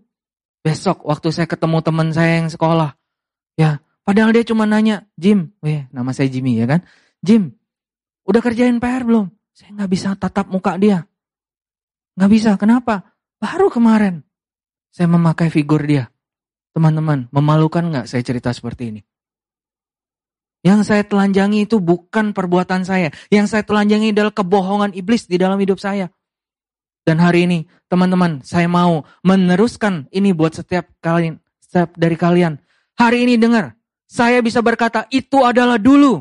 Besok waktu saya ketemu teman saya yang sekolah, ya padahal dia cuma nanya, Jim, weh nama saya Jimmy ya kan, Jim, udah kerjain PR belum? Saya nggak bisa tatap muka dia, nggak bisa. Kenapa? Baru kemarin saya memakai figur dia. Teman-teman, memalukan nggak saya cerita seperti ini? Yang saya telanjangi itu bukan perbuatan saya. Yang saya telanjangi adalah kebohongan iblis di dalam hidup saya. Dan hari ini, teman-teman, saya mau meneruskan ini buat setiap kalian, setiap dari kalian. Hari ini dengar, saya bisa berkata itu adalah dulu.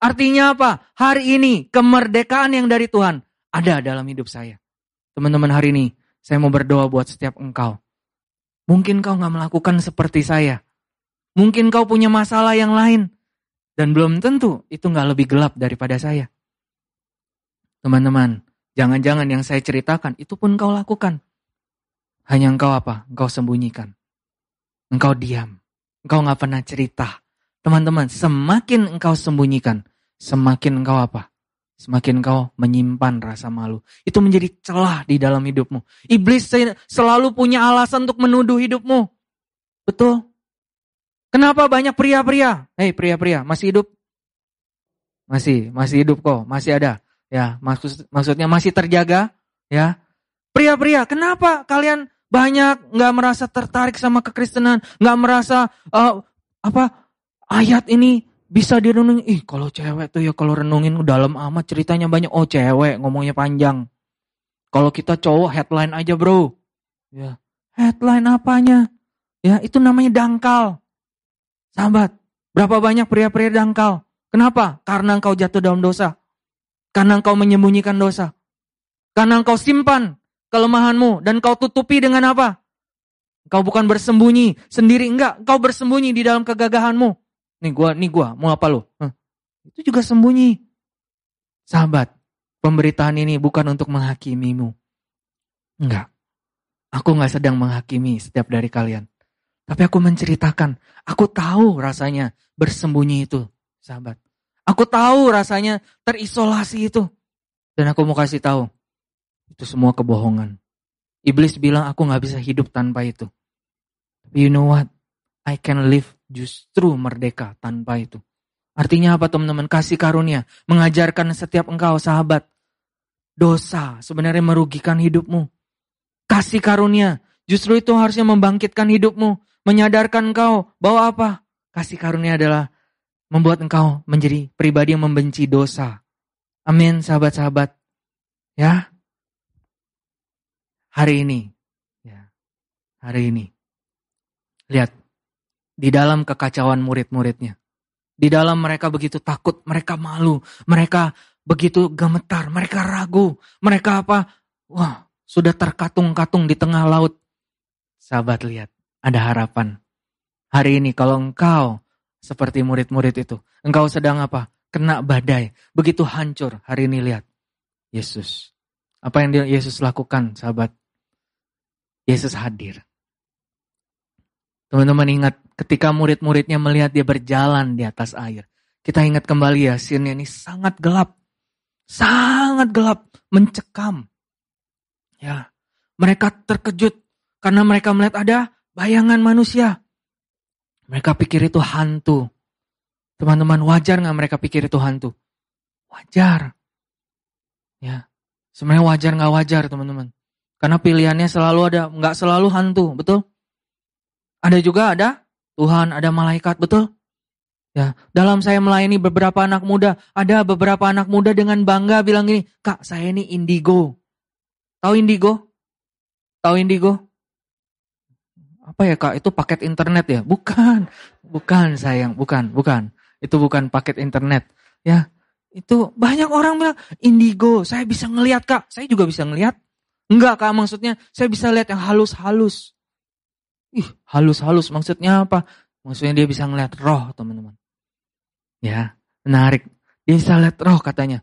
Artinya apa? Hari ini kemerdekaan yang dari Tuhan ada dalam hidup saya. Teman-teman hari ini, saya mau berdoa buat setiap engkau. Mungkin kau nggak melakukan seperti saya. Mungkin kau punya masalah yang lain. Dan belum tentu itu nggak lebih gelap daripada saya. Teman-teman, Jangan-jangan yang saya ceritakan itu pun kau lakukan. Hanya engkau apa? Engkau sembunyikan. Engkau diam. Engkau nggak pernah cerita. Teman-teman, semakin engkau sembunyikan, semakin engkau apa? Semakin engkau menyimpan rasa malu. Itu menjadi celah di dalam hidupmu. Iblis selalu punya alasan untuk menuduh hidupmu. Betul? Kenapa banyak pria-pria? Hei pria-pria, masih hidup? Masih, masih hidup kok, masih ada. Ya, maksud maksudnya masih terjaga, ya. Pria-pria, kenapa kalian banyak nggak merasa tertarik sama kekristenan, nggak merasa uh, apa ayat ini bisa direnungin. Ih, kalau cewek tuh ya kalau renungin dalam amat ceritanya banyak. Oh, cewek ngomongnya panjang. Kalau kita cowok headline aja, Bro. Ya. Headline apanya? Ya, itu namanya dangkal. Sahabat, berapa banyak pria-pria dangkal? Kenapa? Karena engkau jatuh dalam dosa. Karena engkau menyembunyikan dosa. Karena engkau simpan kelemahanmu dan kau tutupi dengan apa? Kau bukan bersembunyi sendiri, enggak. Kau bersembunyi di dalam kegagahanmu. Nih gua, nih gua, mau apa lu? Huh. Itu juga sembunyi. Sahabat, pemberitaan ini bukan untuk menghakimimu. Enggak. Aku nggak sedang menghakimi setiap dari kalian. Tapi aku menceritakan, aku tahu rasanya bersembunyi itu, sahabat. Aku tahu rasanya terisolasi itu. Dan aku mau kasih tahu, itu semua kebohongan. Iblis bilang aku gak bisa hidup tanpa itu. You know what? I can live justru merdeka tanpa itu. Artinya apa teman-teman? Kasih karunia. Mengajarkan setiap engkau sahabat. Dosa sebenarnya merugikan hidupmu. Kasih karunia. Justru itu harusnya membangkitkan hidupmu. Menyadarkan engkau bahwa apa? Kasih karunia adalah membuat engkau menjadi pribadi yang membenci dosa. Amin, sahabat-sahabat. Ya. Hari ini. Ya. Hari ini. Lihat. Di dalam kekacauan murid-muridnya. Di dalam mereka begitu takut, mereka malu, mereka begitu gemetar, mereka ragu, mereka apa? Wah, sudah terkatung-katung di tengah laut. Sahabat lihat, ada harapan. Hari ini kalau engkau seperti murid-murid itu. Engkau sedang apa? Kena badai. Begitu hancur. Hari ini lihat. Yesus. Apa yang Yesus lakukan sahabat? Yesus hadir. Teman-teman ingat ketika murid-muridnya melihat dia berjalan di atas air. Kita ingat kembali ya, scene ini sangat gelap. Sangat gelap, mencekam. Ya, mereka terkejut karena mereka melihat ada bayangan manusia. Mereka pikir itu hantu. Teman-teman, wajar nggak mereka pikir itu hantu? Wajar. Ya, sebenarnya wajar nggak wajar teman-teman. Karena pilihannya selalu ada, nggak selalu hantu, betul? Ada juga ada. Tuhan, ada malaikat, betul? Ya, dalam saya melayani beberapa anak muda, ada beberapa anak muda dengan bangga bilang gini, kak saya ini indigo. Tahu indigo? Tahu indigo? apa ya kak? Itu paket internet ya? Bukan. Bukan sayang. Bukan bukan. Itu bukan paket internet. Ya itu banyak orang bilang indigo saya bisa ngelihat kak. Saya juga bisa ngelihat enggak kak maksudnya saya bisa lihat yang halus-halus ih halus-halus maksudnya apa maksudnya dia bisa ngelihat roh teman-teman ya menarik dia bisa lihat roh katanya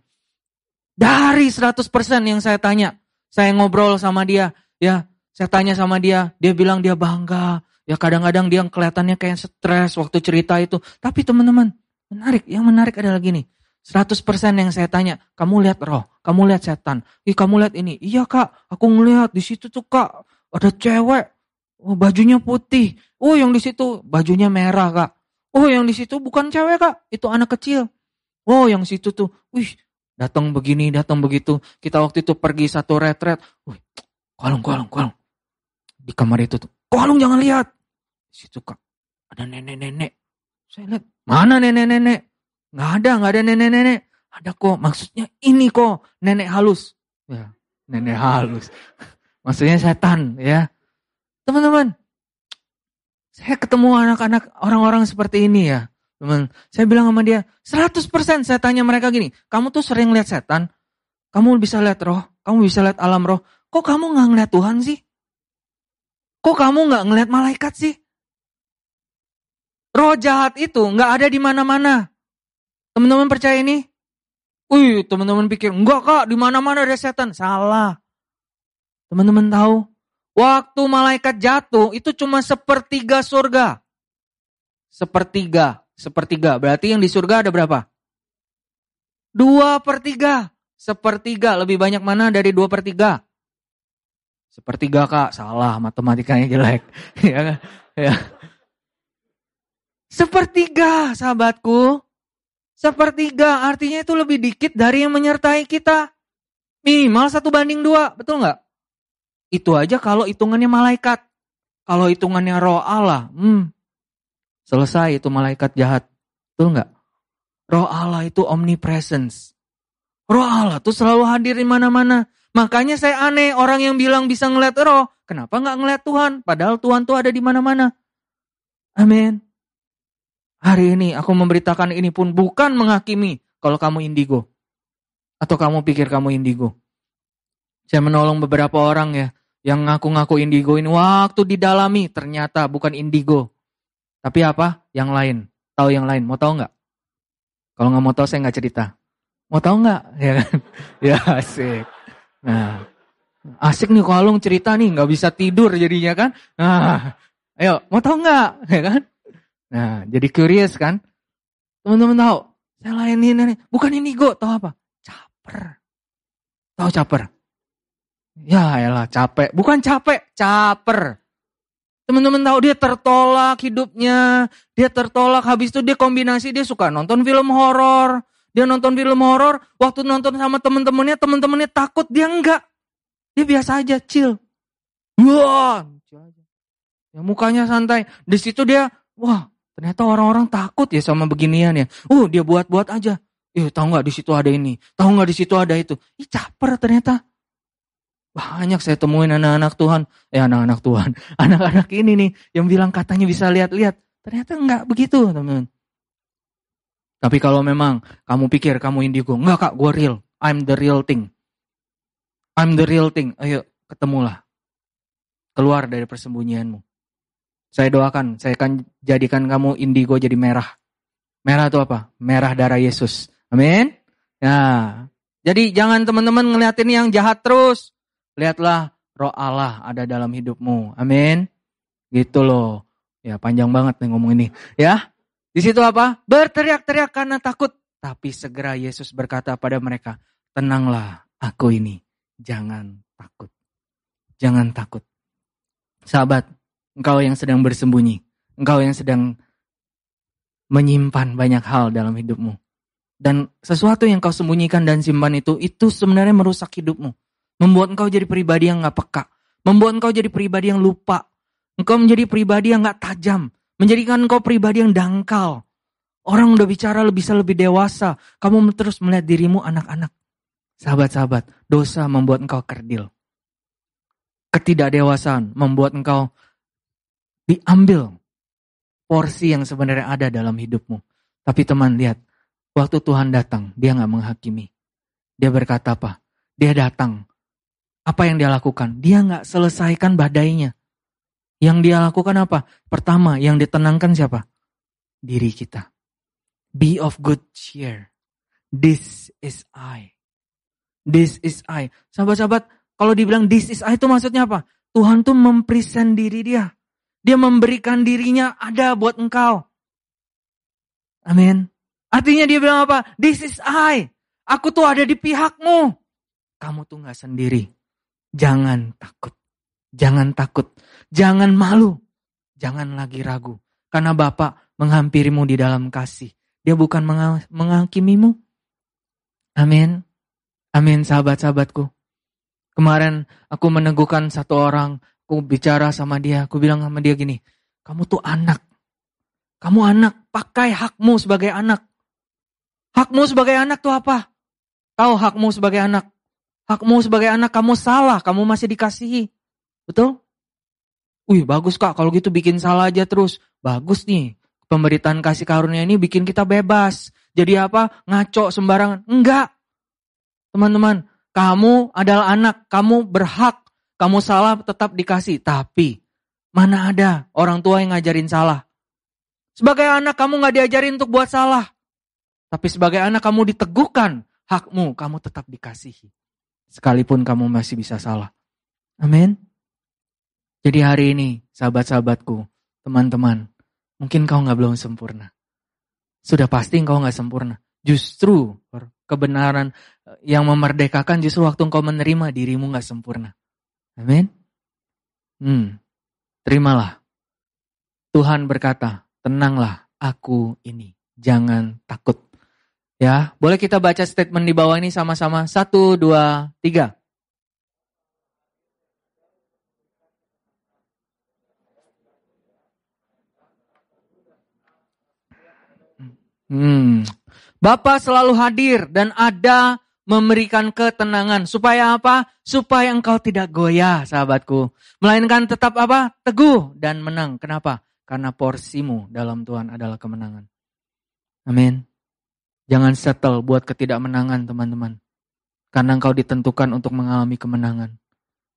dari 100% yang saya tanya saya ngobrol sama dia ya saya tanya sama dia, dia bilang dia bangga. Ya kadang-kadang dia kelihatannya kayak stres waktu cerita itu. Tapi teman-teman, menarik. Yang menarik adalah gini. 100% yang saya tanya, kamu lihat roh, kamu lihat setan. Ih, kamu lihat ini. Iya kak, aku ngelihat di situ tuh kak, ada cewek. Oh, bajunya putih. Oh, yang di situ bajunya merah kak. Oh, yang di situ bukan cewek kak, itu anak kecil. Oh, yang situ tuh, wih, datang begini, datang begitu. Kita waktu itu pergi satu retret. Wih, kolong, kolong, kolong di kamar itu tuh. Kolong jangan lihat. Di situ kak ada nenek-nenek. Saya lihat mana nenek-nenek? Nggak ada, nggak ada nenek-nenek. Ada kok. Maksudnya ini kok nenek halus. Ya, nenek halus. Maksudnya setan ya. Teman-teman, saya ketemu anak-anak orang-orang seperti ini ya. Teman, saya bilang sama dia, 100% saya tanya mereka gini, kamu tuh sering lihat setan, kamu bisa lihat roh, kamu bisa lihat alam roh, kok kamu nggak ngeliat Tuhan sih? Kok kamu nggak ngeliat malaikat sih? Roh jahat itu nggak ada di mana-mana. Teman-teman percaya ini? Wih, teman-teman pikir, enggak kak, di mana-mana ada setan. Salah. Teman-teman tahu, waktu malaikat jatuh itu cuma sepertiga surga. Sepertiga, sepertiga. Berarti yang di surga ada berapa? Dua per tiga. Sepertiga, lebih banyak mana dari dua per tiga? Sepertiga kak, salah matematikanya jelek. ya kan? Ya. Sepertiga sahabatku. Sepertiga artinya itu lebih dikit dari yang menyertai kita. Minimal satu banding dua, betul nggak? Itu aja kalau hitungannya malaikat. Kalau hitungannya roh Allah, hmm, selesai itu malaikat jahat. Betul nggak? Roh Allah itu omnipresence. Roh Allah tuh selalu hadir di mana-mana. Makanya saya aneh orang yang bilang bisa ngeliat roh. Kenapa nggak ngeliat Tuhan? Padahal Tuhan tuh ada di mana-mana. Amin. Hari ini aku memberitakan ini pun bukan menghakimi kalau kamu indigo. Atau kamu pikir kamu indigo. Saya menolong beberapa orang ya yang ngaku-ngaku indigo ini waktu didalami ternyata bukan indigo. Tapi apa? Yang lain. Tahu yang lain. Mau tahu nggak? Kalau nggak mau tahu saya nggak cerita. Mau tahu nggak? Ya kan? ya asik. Nah, asik nih kalau cerita nih nggak bisa tidur jadinya kan. Nah, ayo mau tahu nggak? Ya kan? Nah, jadi curious kan? Teman-teman tahu, saya lainin ini. Bukan indigo, tahu apa? Caper. Tahu caper? Ya elah capek. Bukan capek, caper. Teman-teman tahu dia tertolak hidupnya. Dia tertolak, habis itu dia kombinasi, dia suka nonton film horor. Dia nonton film horor, waktu nonton sama teman-temannya, teman-temannya takut, dia enggak. Dia biasa aja, chill. Wah, ya mukanya santai. Di situ dia, wah, Ternyata orang-orang takut ya sama beginian ya. Uh, dia buat-buat aja. Eh, tahu nggak di situ ada ini? Tahu nggak di situ ada itu? Ih, caper ternyata. Banyak saya temuin anak-anak Tuhan, eh anak-anak Tuhan, anak-anak ini nih yang bilang katanya bisa lihat-lihat. Ternyata enggak begitu, teman-teman. Tapi kalau memang kamu pikir kamu indigo, enggak kak, gue real. I'm the real thing. I'm the real thing. Ayo, ketemulah. Keluar dari persembunyianmu. Saya doakan, saya akan jadikan kamu indigo jadi merah. Merah itu apa? Merah darah Yesus. Amin. Nah, jadi jangan teman-teman ngeliatin yang jahat terus. Lihatlah roh Allah ada dalam hidupmu. Amin. Gitu loh. Ya panjang banget nih ngomong ini. Ya. Di situ apa? Berteriak-teriak karena takut. Tapi segera Yesus berkata pada mereka, tenanglah aku ini. Jangan takut. Jangan takut. Sahabat, Engkau yang sedang bersembunyi. Engkau yang sedang menyimpan banyak hal dalam hidupmu. Dan sesuatu yang kau sembunyikan dan simpan itu, itu sebenarnya merusak hidupmu. Membuat engkau jadi pribadi yang gak peka. Membuat engkau jadi pribadi yang lupa. Engkau menjadi pribadi yang gak tajam. Menjadikan engkau pribadi yang dangkal. Orang udah bicara lebih bisa lebih dewasa. Kamu terus melihat dirimu anak-anak. Sahabat-sahabat, dosa membuat engkau kerdil. Ketidakdewasaan membuat engkau diambil porsi yang sebenarnya ada dalam hidupmu. Tapi teman lihat, waktu Tuhan datang, dia nggak menghakimi. Dia berkata apa? Dia datang. Apa yang dia lakukan? Dia nggak selesaikan badainya. Yang dia lakukan apa? Pertama, yang ditenangkan siapa? Diri kita. Be of good cheer. This is I. This is I. Sahabat-sahabat, kalau dibilang this is I itu maksudnya apa? Tuhan tuh mempresent diri dia. Dia memberikan dirinya ada buat engkau. Amin. Artinya dia bilang apa? This is I. Aku tuh ada di pihakmu. Kamu tuh gak sendiri. Jangan takut. Jangan takut. Jangan malu. Jangan lagi ragu. Karena Bapak menghampirimu di dalam kasih. Dia bukan menghakimimu. Amin. Amin sahabat-sahabatku. Kemarin aku meneguhkan satu orang Aku bicara sama dia, aku bilang sama dia gini, kamu tuh anak. Kamu anak, pakai hakmu sebagai anak. Hakmu sebagai anak tuh apa? Tahu hakmu sebagai anak. Hakmu sebagai anak kamu salah, kamu masih dikasihi. Betul? Wih bagus kak, kalau gitu bikin salah aja terus. Bagus nih, pemberitaan kasih karunia ini bikin kita bebas. Jadi apa? Ngaco sembarangan. Enggak. Teman-teman, kamu adalah anak, kamu berhak kamu salah tetap dikasih. Tapi mana ada orang tua yang ngajarin salah. Sebagai anak kamu gak diajarin untuk buat salah. Tapi sebagai anak kamu diteguhkan hakmu, kamu tetap dikasihi. Sekalipun kamu masih bisa salah. Amin. Jadi hari ini sahabat-sahabatku, teman-teman, mungkin kau gak belum sempurna. Sudah pasti engkau gak sempurna. Justru kebenaran yang memerdekakan justru waktu engkau menerima dirimu gak sempurna. Amin. Hmm. Terimalah. Tuhan berkata, tenanglah aku ini. Jangan takut. Ya, boleh kita baca statement di bawah ini sama-sama. Satu, dua, tiga. Hmm. Bapa selalu hadir dan ada memberikan ketenangan. Supaya apa? Supaya engkau tidak goyah, sahabatku. Melainkan tetap apa? Teguh dan menang. Kenapa? Karena porsimu dalam Tuhan adalah kemenangan. Amin. Jangan settle buat ketidakmenangan, teman-teman. Karena engkau ditentukan untuk mengalami kemenangan.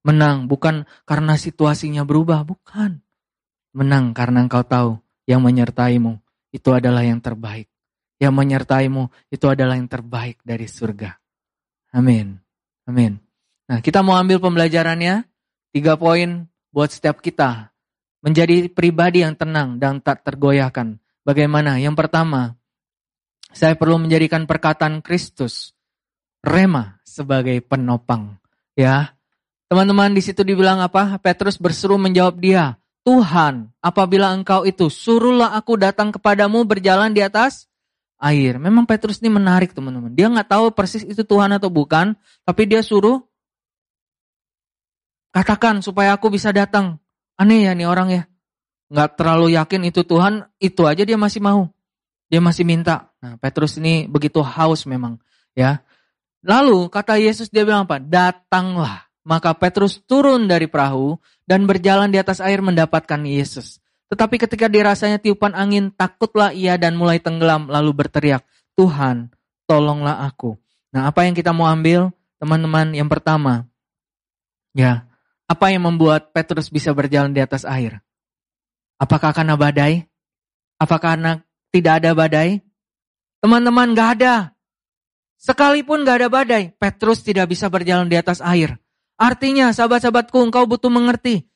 Menang bukan karena situasinya berubah, bukan. Menang karena engkau tahu yang menyertaimu itu adalah yang terbaik. Yang menyertaimu itu adalah yang terbaik dari surga. Amin. Amin. Nah, kita mau ambil pembelajarannya. Tiga poin buat setiap kita. Menjadi pribadi yang tenang dan tak tergoyahkan. Bagaimana? Yang pertama, saya perlu menjadikan perkataan Kristus, rema, sebagai penopang. Ya, teman-teman di situ dibilang apa? Petrus berseru menjawab dia, Tuhan, apabila engkau itu, suruhlah aku datang kepadamu berjalan di atas air. Memang Petrus ini menarik teman-teman. Dia nggak tahu persis itu Tuhan atau bukan, tapi dia suruh katakan supaya aku bisa datang. Aneh ya nih orang ya. Nggak terlalu yakin itu Tuhan, itu aja dia masih mau. Dia masih minta. Nah, Petrus ini begitu haus memang, ya. Lalu kata Yesus dia bilang apa? Datanglah. Maka Petrus turun dari perahu dan berjalan di atas air mendapatkan Yesus. Tetapi ketika dirasanya tiupan angin, takutlah ia dan mulai tenggelam lalu berteriak, Tuhan, tolonglah aku. Nah, apa yang kita mau ambil, teman-teman? Yang pertama, ya, apa yang membuat Petrus bisa berjalan di atas air? Apakah karena badai? Apakah karena tidak ada badai? Teman-teman, gak ada. Sekalipun gak ada badai, Petrus tidak bisa berjalan di atas air. Artinya, sahabat-sahabatku, engkau butuh mengerti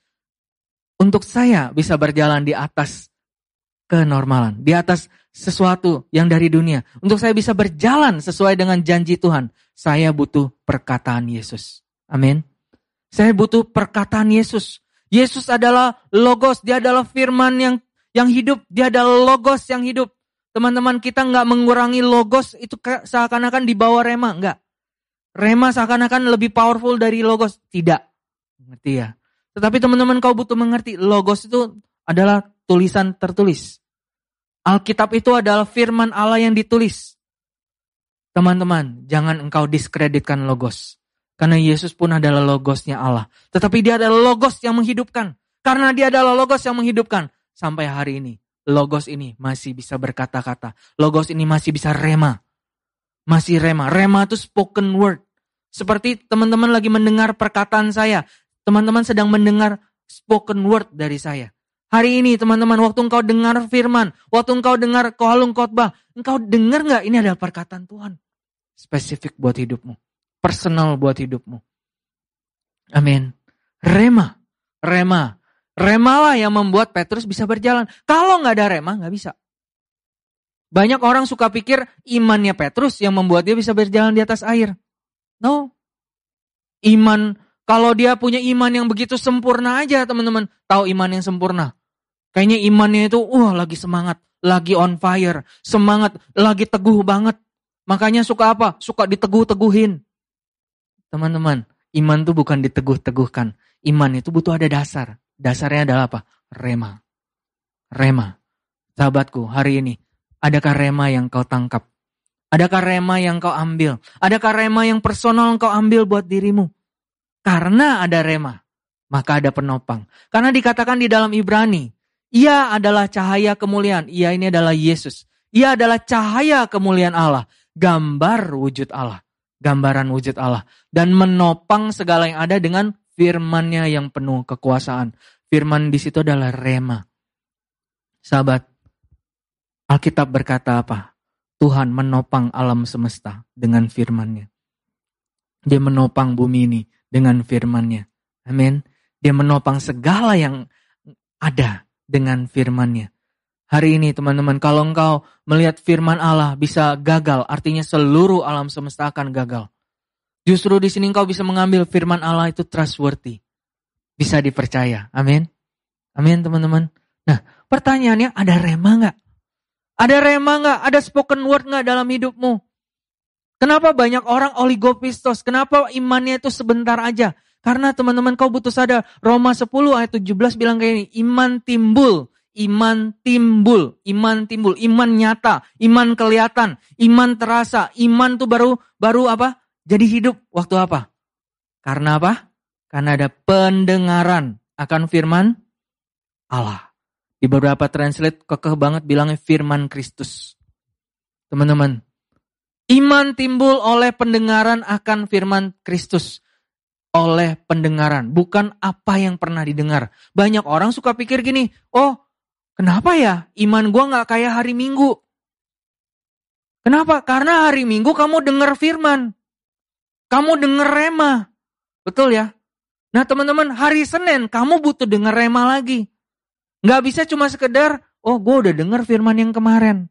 untuk saya bisa berjalan di atas kenormalan, di atas sesuatu yang dari dunia. Untuk saya bisa berjalan sesuai dengan janji Tuhan, saya butuh perkataan Yesus. Amin. Saya butuh perkataan Yesus. Yesus adalah logos, dia adalah firman yang yang hidup, dia adalah logos yang hidup. Teman-teman kita nggak mengurangi logos itu seakan-akan di bawah rema, nggak. Rema seakan-akan lebih powerful dari logos, tidak. Ngerti ya? Tetapi teman-teman kau butuh mengerti, logos itu adalah tulisan tertulis. Alkitab itu adalah firman Allah yang ditulis. Teman-teman, jangan engkau diskreditkan logos. Karena Yesus pun adalah logosnya Allah. Tetapi dia adalah logos yang menghidupkan. Karena dia adalah logos yang menghidupkan. Sampai hari ini, logos ini masih bisa berkata-kata. Logos ini masih bisa rema. Masih rema. Rema itu spoken word. Seperti teman-teman lagi mendengar perkataan saya. Teman-teman sedang mendengar spoken word dari saya. Hari ini teman-teman, waktu engkau dengar firman, waktu engkau dengar kohalung khotbah, engkau dengar nggak ini adalah perkataan Tuhan. Spesifik buat hidupmu. Personal buat hidupmu. Amin. Rema. Rema. Rema lah yang membuat Petrus bisa berjalan. Kalau nggak ada rema, nggak bisa. Banyak orang suka pikir imannya Petrus yang membuat dia bisa berjalan di atas air. No. Iman kalau dia punya iman yang begitu sempurna aja teman-teman. Tahu iman yang sempurna. Kayaknya imannya itu wah lagi semangat. Lagi on fire. Semangat. Lagi teguh banget. Makanya suka apa? Suka diteguh-teguhin. Teman-teman. Iman itu bukan diteguh-teguhkan. Iman itu butuh ada dasar. Dasarnya adalah apa? Rema. Rema. Sahabatku hari ini. Adakah rema yang kau tangkap? Adakah rema yang kau ambil? Adakah rema yang personal kau ambil buat dirimu? Karena ada rema, maka ada penopang. Karena dikatakan di dalam Ibrani, ia adalah cahaya kemuliaan. Ia ini adalah Yesus. Ia adalah cahaya kemuliaan Allah. Gambar wujud Allah. Gambaran wujud Allah. Dan menopang segala yang ada dengan firmannya yang penuh kekuasaan. Firman di situ adalah rema. Sahabat, Alkitab berkata apa? Tuhan menopang alam semesta dengan firmannya. Dia menopang bumi ini dengan firman-Nya. Amin. Dia menopang segala yang ada dengan firman-Nya. Hari ini teman-teman, kalau engkau melihat firman Allah bisa gagal, artinya seluruh alam semesta akan gagal. Justru di sini engkau bisa mengambil firman Allah itu trustworthy. Bisa dipercaya. Amin. Amin teman-teman. Nah pertanyaannya ada rema nggak? Ada rema nggak? Ada spoken word nggak dalam hidupmu? Kenapa banyak orang oligopistos? Kenapa imannya itu sebentar aja? Karena teman-teman kau butuh sadar, Roma 10 ayat 17 bilang kayak ini, iman timbul, Iman timbul, iman timbul, iman nyata, iman kelihatan, iman terasa. Iman tuh baru baru apa? Jadi hidup waktu apa? Karena apa? Karena ada pendengaran akan firman Allah. Di beberapa translate kekeh banget bilangnya firman Kristus. Teman-teman, iman timbul oleh pendengaran akan firman Kristus. Oleh pendengaran, bukan apa yang pernah didengar. Banyak orang suka pikir gini, oh kenapa ya iman gua nggak kayak hari Minggu? Kenapa? Karena hari Minggu kamu dengar firman. Kamu dengar rema. Betul ya? Nah teman-teman, hari Senin kamu butuh dengar rema lagi. Nggak bisa cuma sekedar, oh gue udah dengar firman yang kemarin.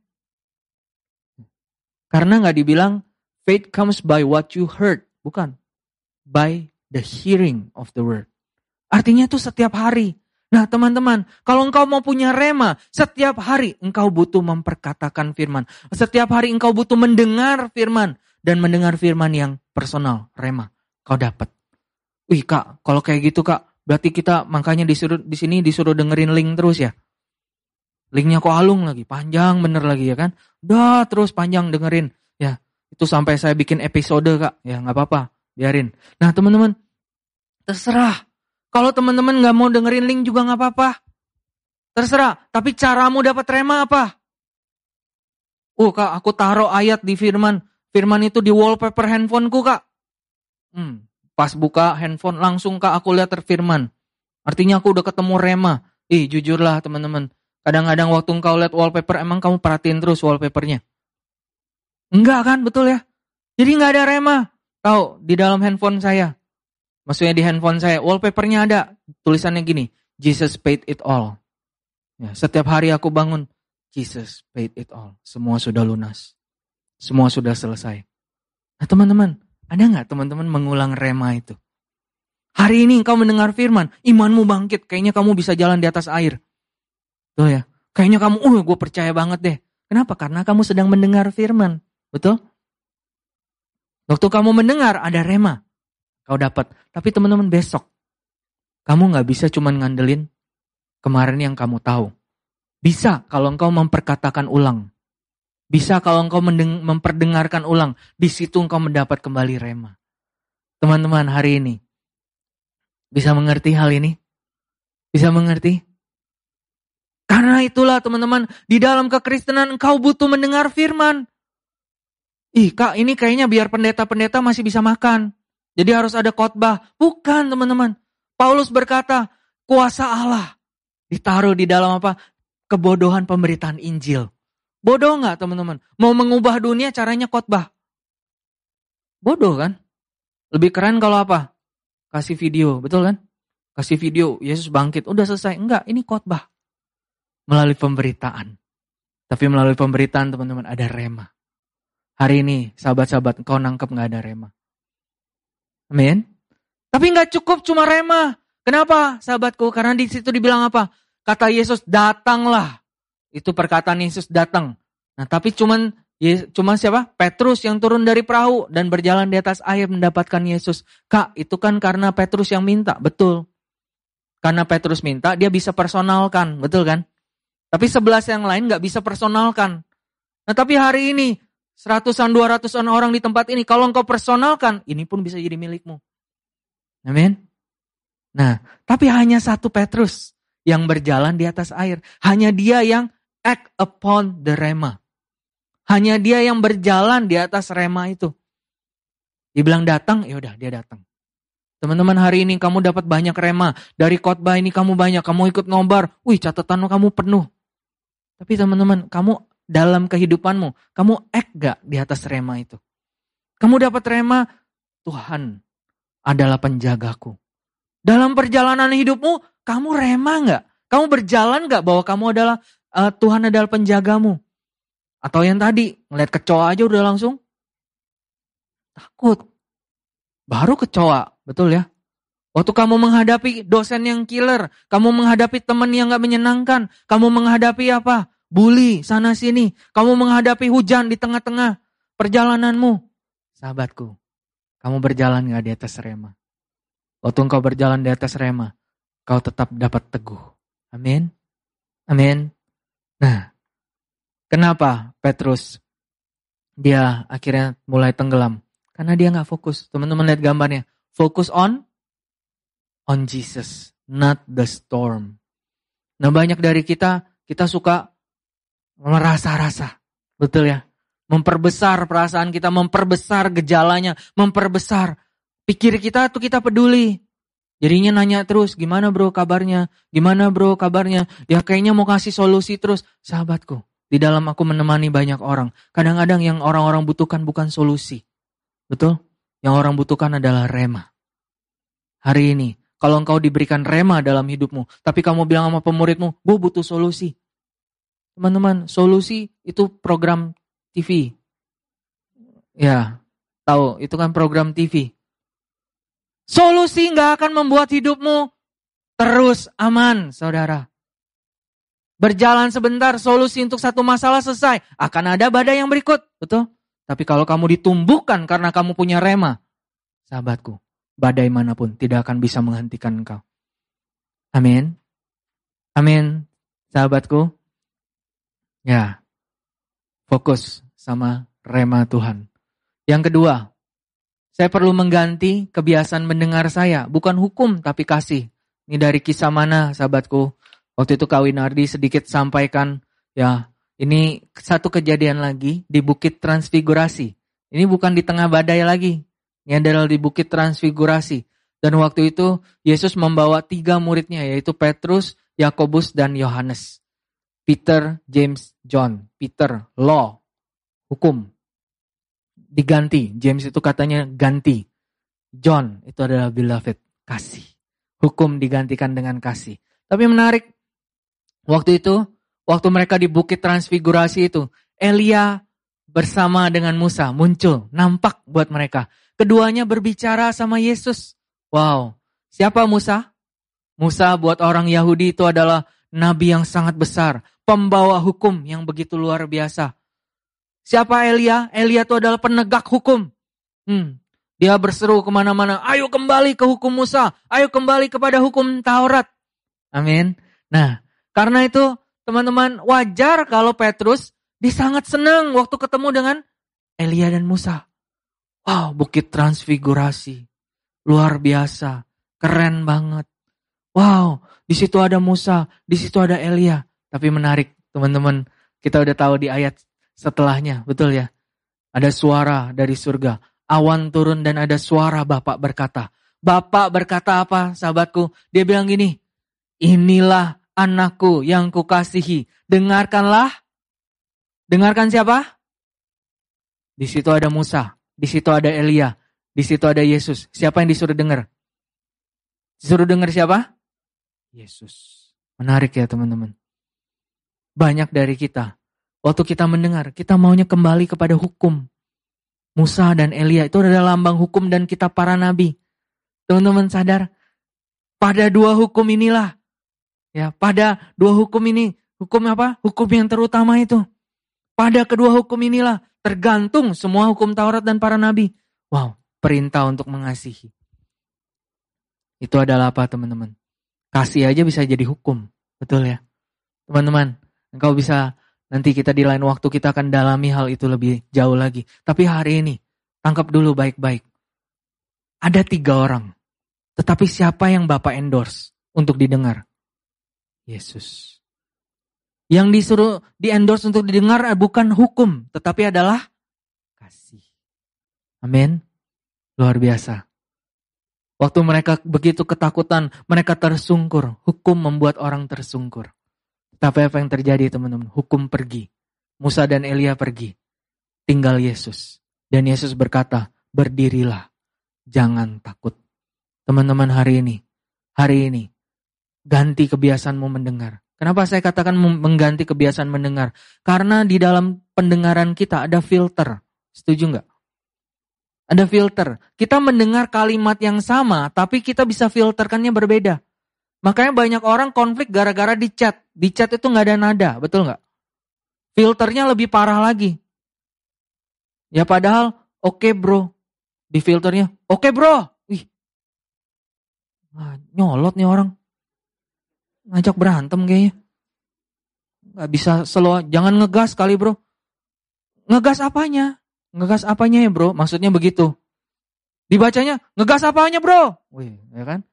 Karena nggak dibilang, faith comes by what you heard. Bukan. By the hearing of the word. Artinya itu setiap hari. Nah teman-teman, kalau engkau mau punya rema, setiap hari engkau butuh memperkatakan firman. Setiap hari engkau butuh mendengar firman. Dan mendengar firman yang personal, rema. Kau dapat. Wih kak, kalau kayak gitu kak, berarti kita makanya disuruh di sini disuruh dengerin link terus ya. Linknya kok halung lagi, panjang bener lagi ya kan. Udah terus panjang dengerin. Ya, itu sampai saya bikin episode kak. Ya nggak apa-apa, biarin. Nah teman-teman, terserah. Kalau teman-teman nggak mau dengerin link juga nggak apa-apa. Terserah. Tapi caramu dapat rema apa? Oh kak, aku taruh ayat di firman. Firman itu di wallpaper handphoneku kak. Hmm, Pas buka handphone langsung kak aku lihat terfirman. Artinya aku udah ketemu rema. Ih jujurlah teman-teman. Kadang-kadang waktu engkau lihat wallpaper emang kamu perhatiin terus wallpapernya. Enggak kan betul ya. Jadi nggak ada rema. Tahu di dalam handphone saya. Maksudnya di handphone saya wallpapernya ada. Tulisannya gini. Jesus paid it all. Ya, setiap hari aku bangun. Jesus paid it all. Semua sudah lunas. Semua sudah selesai. Nah teman-teman, ada nggak teman-teman mengulang rema itu? Hari ini engkau mendengar firman, imanmu bangkit, kayaknya kamu bisa jalan di atas air. Tuh ya, kayaknya kamu, uh gue percaya banget deh. Kenapa? Karena kamu sedang mendengar firman. Betul? Waktu kamu mendengar ada rema, kau dapat. Tapi teman-teman besok, kamu nggak bisa cuma ngandelin kemarin yang kamu tahu. Bisa kalau engkau memperkatakan ulang. Bisa kalau engkau memperdengarkan ulang, di situ engkau mendapat kembali rema. Teman-teman hari ini, bisa mengerti hal ini? Bisa mengerti? Karena itulah teman-teman, di dalam kekristenan engkau butuh mendengar firman. Ih kak ini kayaknya biar pendeta-pendeta masih bisa makan. Jadi harus ada khotbah. Bukan teman-teman. Paulus berkata, kuasa Allah ditaruh di dalam apa? Kebodohan pemberitaan Injil. Bodoh nggak teman-teman? Mau mengubah dunia caranya khotbah. Bodoh kan? Lebih keren kalau apa? Kasih video, betul kan? Kasih video, Yesus bangkit, udah selesai. Enggak, ini khotbah. Melalui pemberitaan. Tapi melalui pemberitaan teman-teman ada rema. Hari ini sahabat-sahabat kau nangkep nggak ada rema. Amin. Tapi nggak cukup cuma rema. Kenapa sahabatku? Karena di situ dibilang apa? Kata Yesus datanglah itu perkataan Yesus datang. Nah, tapi cuman cuma siapa? Petrus yang turun dari perahu dan berjalan di atas air mendapatkan Yesus. Kak, itu kan karena Petrus yang minta, betul. Karena Petrus minta, dia bisa personalkan, betul kan? Tapi sebelas yang lain nggak bisa personalkan. Nah, tapi hari ini seratusan, dua ratusan orang di tempat ini, kalau engkau personalkan, ini pun bisa jadi milikmu. Amin. Nah, tapi hanya satu Petrus yang berjalan di atas air. Hanya dia yang act upon the rema. Hanya dia yang berjalan di atas rema itu. Dibilang datang, ya udah dia datang. Teman-teman hari ini kamu dapat banyak rema. Dari khotbah ini kamu banyak, kamu ikut ngobar. Wih catatan kamu penuh. Tapi teman-teman, kamu dalam kehidupanmu, kamu act gak di atas rema itu? Kamu dapat rema, Tuhan adalah penjagaku. Dalam perjalanan hidupmu, kamu rema gak? Kamu berjalan gak bahwa kamu adalah uh, Tuhan adalah penjagamu. Atau yang tadi, ngeliat kecoa aja udah langsung takut. Baru kecoa, betul ya? Waktu kamu menghadapi dosen yang killer, kamu menghadapi teman yang gak menyenangkan, kamu menghadapi apa? Bully sana sini, kamu menghadapi hujan di tengah-tengah perjalananmu. Sahabatku, kamu berjalan gak di atas rema? Waktu engkau berjalan di atas rema, kau tetap dapat teguh. Amin. Amin. Nah, kenapa Petrus dia akhirnya mulai tenggelam? Karena dia nggak fokus. Teman-teman lihat gambarnya. Fokus on on Jesus, not the storm. Nah banyak dari kita, kita suka merasa-rasa. Betul ya? Memperbesar perasaan kita, memperbesar gejalanya, memperbesar. Pikir kita tuh kita peduli. Jadinya nanya terus, gimana bro kabarnya? Gimana bro kabarnya? Ya kayaknya mau kasih solusi terus. Sahabatku, di dalam aku menemani banyak orang. Kadang-kadang yang orang-orang butuhkan bukan solusi. Betul? Yang orang butuhkan adalah rema. Hari ini, kalau engkau diberikan rema dalam hidupmu, tapi kamu bilang sama pemuridmu, gue butuh solusi. Teman-teman, solusi itu program TV. Ya, tahu, itu kan program TV. Solusi nggak akan membuat hidupmu terus aman, saudara. Berjalan sebentar, solusi untuk satu masalah selesai. Akan ada badai yang berikut, betul? Tapi kalau kamu ditumbuhkan karena kamu punya rema, sahabatku, badai mana pun tidak akan bisa menghentikan engkau. Amin. Amin, sahabatku. Ya, fokus sama rema Tuhan. Yang kedua, saya perlu mengganti kebiasaan mendengar saya, bukan hukum tapi kasih. Ini dari kisah mana sahabatku? Waktu itu Kak Winardi sedikit sampaikan, ya ini satu kejadian lagi di Bukit Transfigurasi. Ini bukan di tengah badai lagi, ini adalah di Bukit Transfigurasi. Dan waktu itu Yesus membawa tiga muridnya yaitu Petrus, Yakobus, dan Yohanes. Peter, James, John. Peter, law, hukum diganti. James itu katanya ganti. John itu adalah beloved, kasih. Hukum digantikan dengan kasih. Tapi menarik, waktu itu, waktu mereka di Bukit Transfigurasi itu, Elia bersama dengan Musa muncul, nampak buat mereka. Keduanya berbicara sama Yesus. Wow, siapa Musa? Musa buat orang Yahudi itu adalah nabi yang sangat besar, pembawa hukum yang begitu luar biasa. Siapa Elia? Elia itu adalah penegak hukum. Hmm. Dia berseru ke mana-mana, ayo kembali ke hukum Musa, ayo kembali kepada hukum Taurat. Amin. Nah, karena itu teman-teman wajar kalau Petrus dia sangat senang waktu ketemu dengan Elia dan Musa. Wow, bukit transfigurasi. Luar biasa. Keren banget. Wow, di situ ada Musa, di situ ada Elia. Tapi menarik, teman-teman. Kita udah tahu di ayat setelahnya, betul ya? Ada suara dari surga, awan turun dan ada suara Bapak berkata. Bapak berkata apa sahabatku? Dia bilang gini, inilah anakku yang kukasihi, dengarkanlah. Dengarkan siapa? Di situ ada Musa, di situ ada Elia, di situ ada Yesus. Siapa yang disuruh dengar? Disuruh dengar siapa? Yesus. Menarik ya teman-teman. Banyak dari kita Waktu kita mendengar, kita maunya kembali kepada hukum. Musa dan Elia itu adalah lambang hukum dan kita para nabi. Teman-teman sadar, pada dua hukum inilah, ya pada dua hukum ini, hukum apa? Hukum yang terutama itu. Pada kedua hukum inilah tergantung semua hukum Taurat dan para nabi. Wow, perintah untuk mengasihi. Itu adalah apa teman-teman? Kasih aja bisa jadi hukum, betul ya? Teman-teman, engkau bisa Nanti kita di lain waktu kita akan dalami hal itu lebih jauh lagi. Tapi hari ini, tangkap dulu baik-baik. Ada tiga orang. Tetapi siapa yang Bapak endorse untuk didengar? Yesus. Yang disuruh di endorse untuk didengar bukan hukum, tetapi adalah kasih. Amin. Luar biasa. Waktu mereka begitu ketakutan, mereka tersungkur. Hukum membuat orang tersungkur. Tapi apa yang terjadi teman-teman? Hukum pergi. Musa dan Elia pergi. Tinggal Yesus. Dan Yesus berkata, berdirilah. Jangan takut. Teman-teman hari ini, hari ini, ganti kebiasaanmu mendengar. Kenapa saya katakan mengganti kebiasaan mendengar? Karena di dalam pendengaran kita ada filter. Setuju nggak? Ada filter. Kita mendengar kalimat yang sama, tapi kita bisa filterkannya berbeda. Makanya banyak orang konflik gara-gara di chat. Di chat itu nggak ada nada, betul nggak? Filternya lebih parah lagi. Ya padahal oke okay bro. Di filternya oke okay bro. Wih. Nah, nyolot nih orang. Ngajak berantem kayaknya. Gak bisa slow, jangan ngegas kali bro. Ngegas apanya? Ngegas apanya ya bro? Maksudnya begitu. Dibacanya, ngegas apanya bro? Wih, ya kan?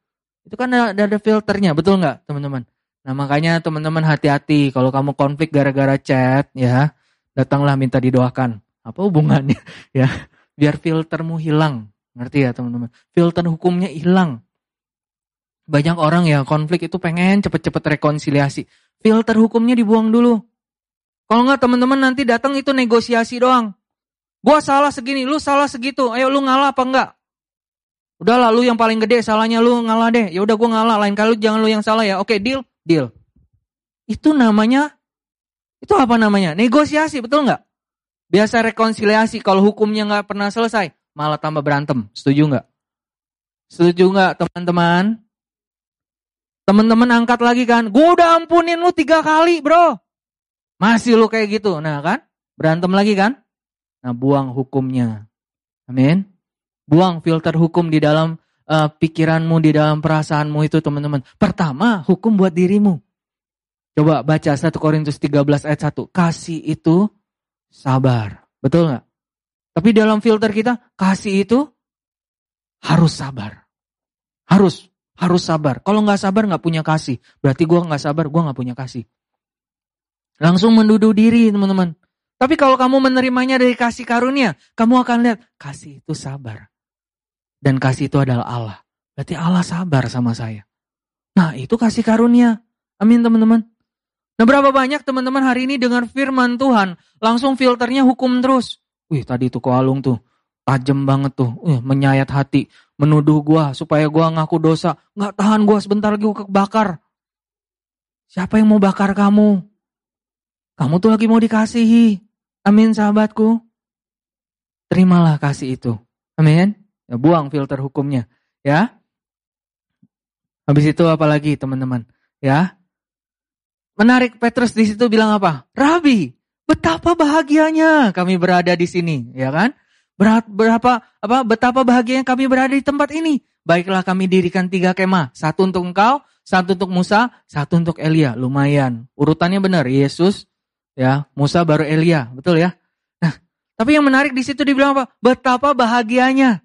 Itu kan ada, ada filternya, betul nggak teman-teman? Nah makanya teman-teman hati-hati kalau kamu konflik gara-gara chat ya, datanglah minta didoakan. Apa hubungannya? ya, biar filtermu hilang. Ngerti ya teman-teman? Filter hukumnya hilang. Banyak orang ya konflik itu pengen cepet-cepet rekonsiliasi. Filter hukumnya dibuang dulu. Kalau nggak teman-teman nanti datang itu negosiasi doang. Gua salah segini, lu salah segitu. Ayo lu ngalah apa enggak? Udah lu yang paling gede, salahnya lu ngalah deh. Ya udah gua ngalah, lain kali jangan lu yang salah ya. Oke, deal, deal. Itu namanya itu apa namanya? Negosiasi, betul nggak? Biasa rekonsiliasi kalau hukumnya nggak pernah selesai, malah tambah berantem. Setuju nggak? Setuju nggak teman-teman? Teman-teman angkat lagi kan, gue udah ampunin lu tiga kali bro. Masih lu kayak gitu, nah kan? Berantem lagi kan? Nah, buang hukumnya. Amin. Buang filter hukum di dalam uh, pikiranmu, di dalam perasaanmu itu teman-teman. Pertama, hukum buat dirimu. Coba baca 1 Korintus 13 ayat 1. Kasih itu sabar. Betul nggak? Tapi dalam filter kita, kasih itu harus sabar. Harus, harus sabar. Kalau nggak sabar nggak punya kasih. Berarti gue nggak sabar, gue nggak punya kasih. Langsung menduduh diri teman-teman. Tapi kalau kamu menerimanya dari kasih karunia, kamu akan lihat kasih itu sabar. Dan kasih itu adalah Allah. Berarti Allah sabar sama saya. Nah itu kasih karunia. Amin teman-teman. Nah berapa banyak teman-teman hari ini dengan firman Tuhan, langsung filternya hukum terus. Wih tadi tuh koalung tuh, tajam banget tuh, Wih, menyayat hati, menuduh gua supaya gua ngaku dosa. Nggak tahan gua sebentar lagi gua kebakar. Siapa yang mau bakar kamu? Kamu tuh lagi mau dikasihi. Amin sahabatku. Terimalah kasih itu. Amin. Ya, buang filter hukumnya. Ya. Habis itu apa lagi teman-teman? Ya. Menarik Petrus di situ bilang apa? Rabi, betapa bahagianya kami berada di sini, ya kan? Berapa apa betapa bahagianya kami berada di tempat ini. Baiklah kami dirikan tiga kemah, satu untuk engkau, satu untuk Musa, satu untuk Elia. Lumayan. Urutannya benar. Yesus, Ya, Musa baru Elia, betul ya? Nah, tapi yang menarik di situ dibilang apa? Betapa bahagianya.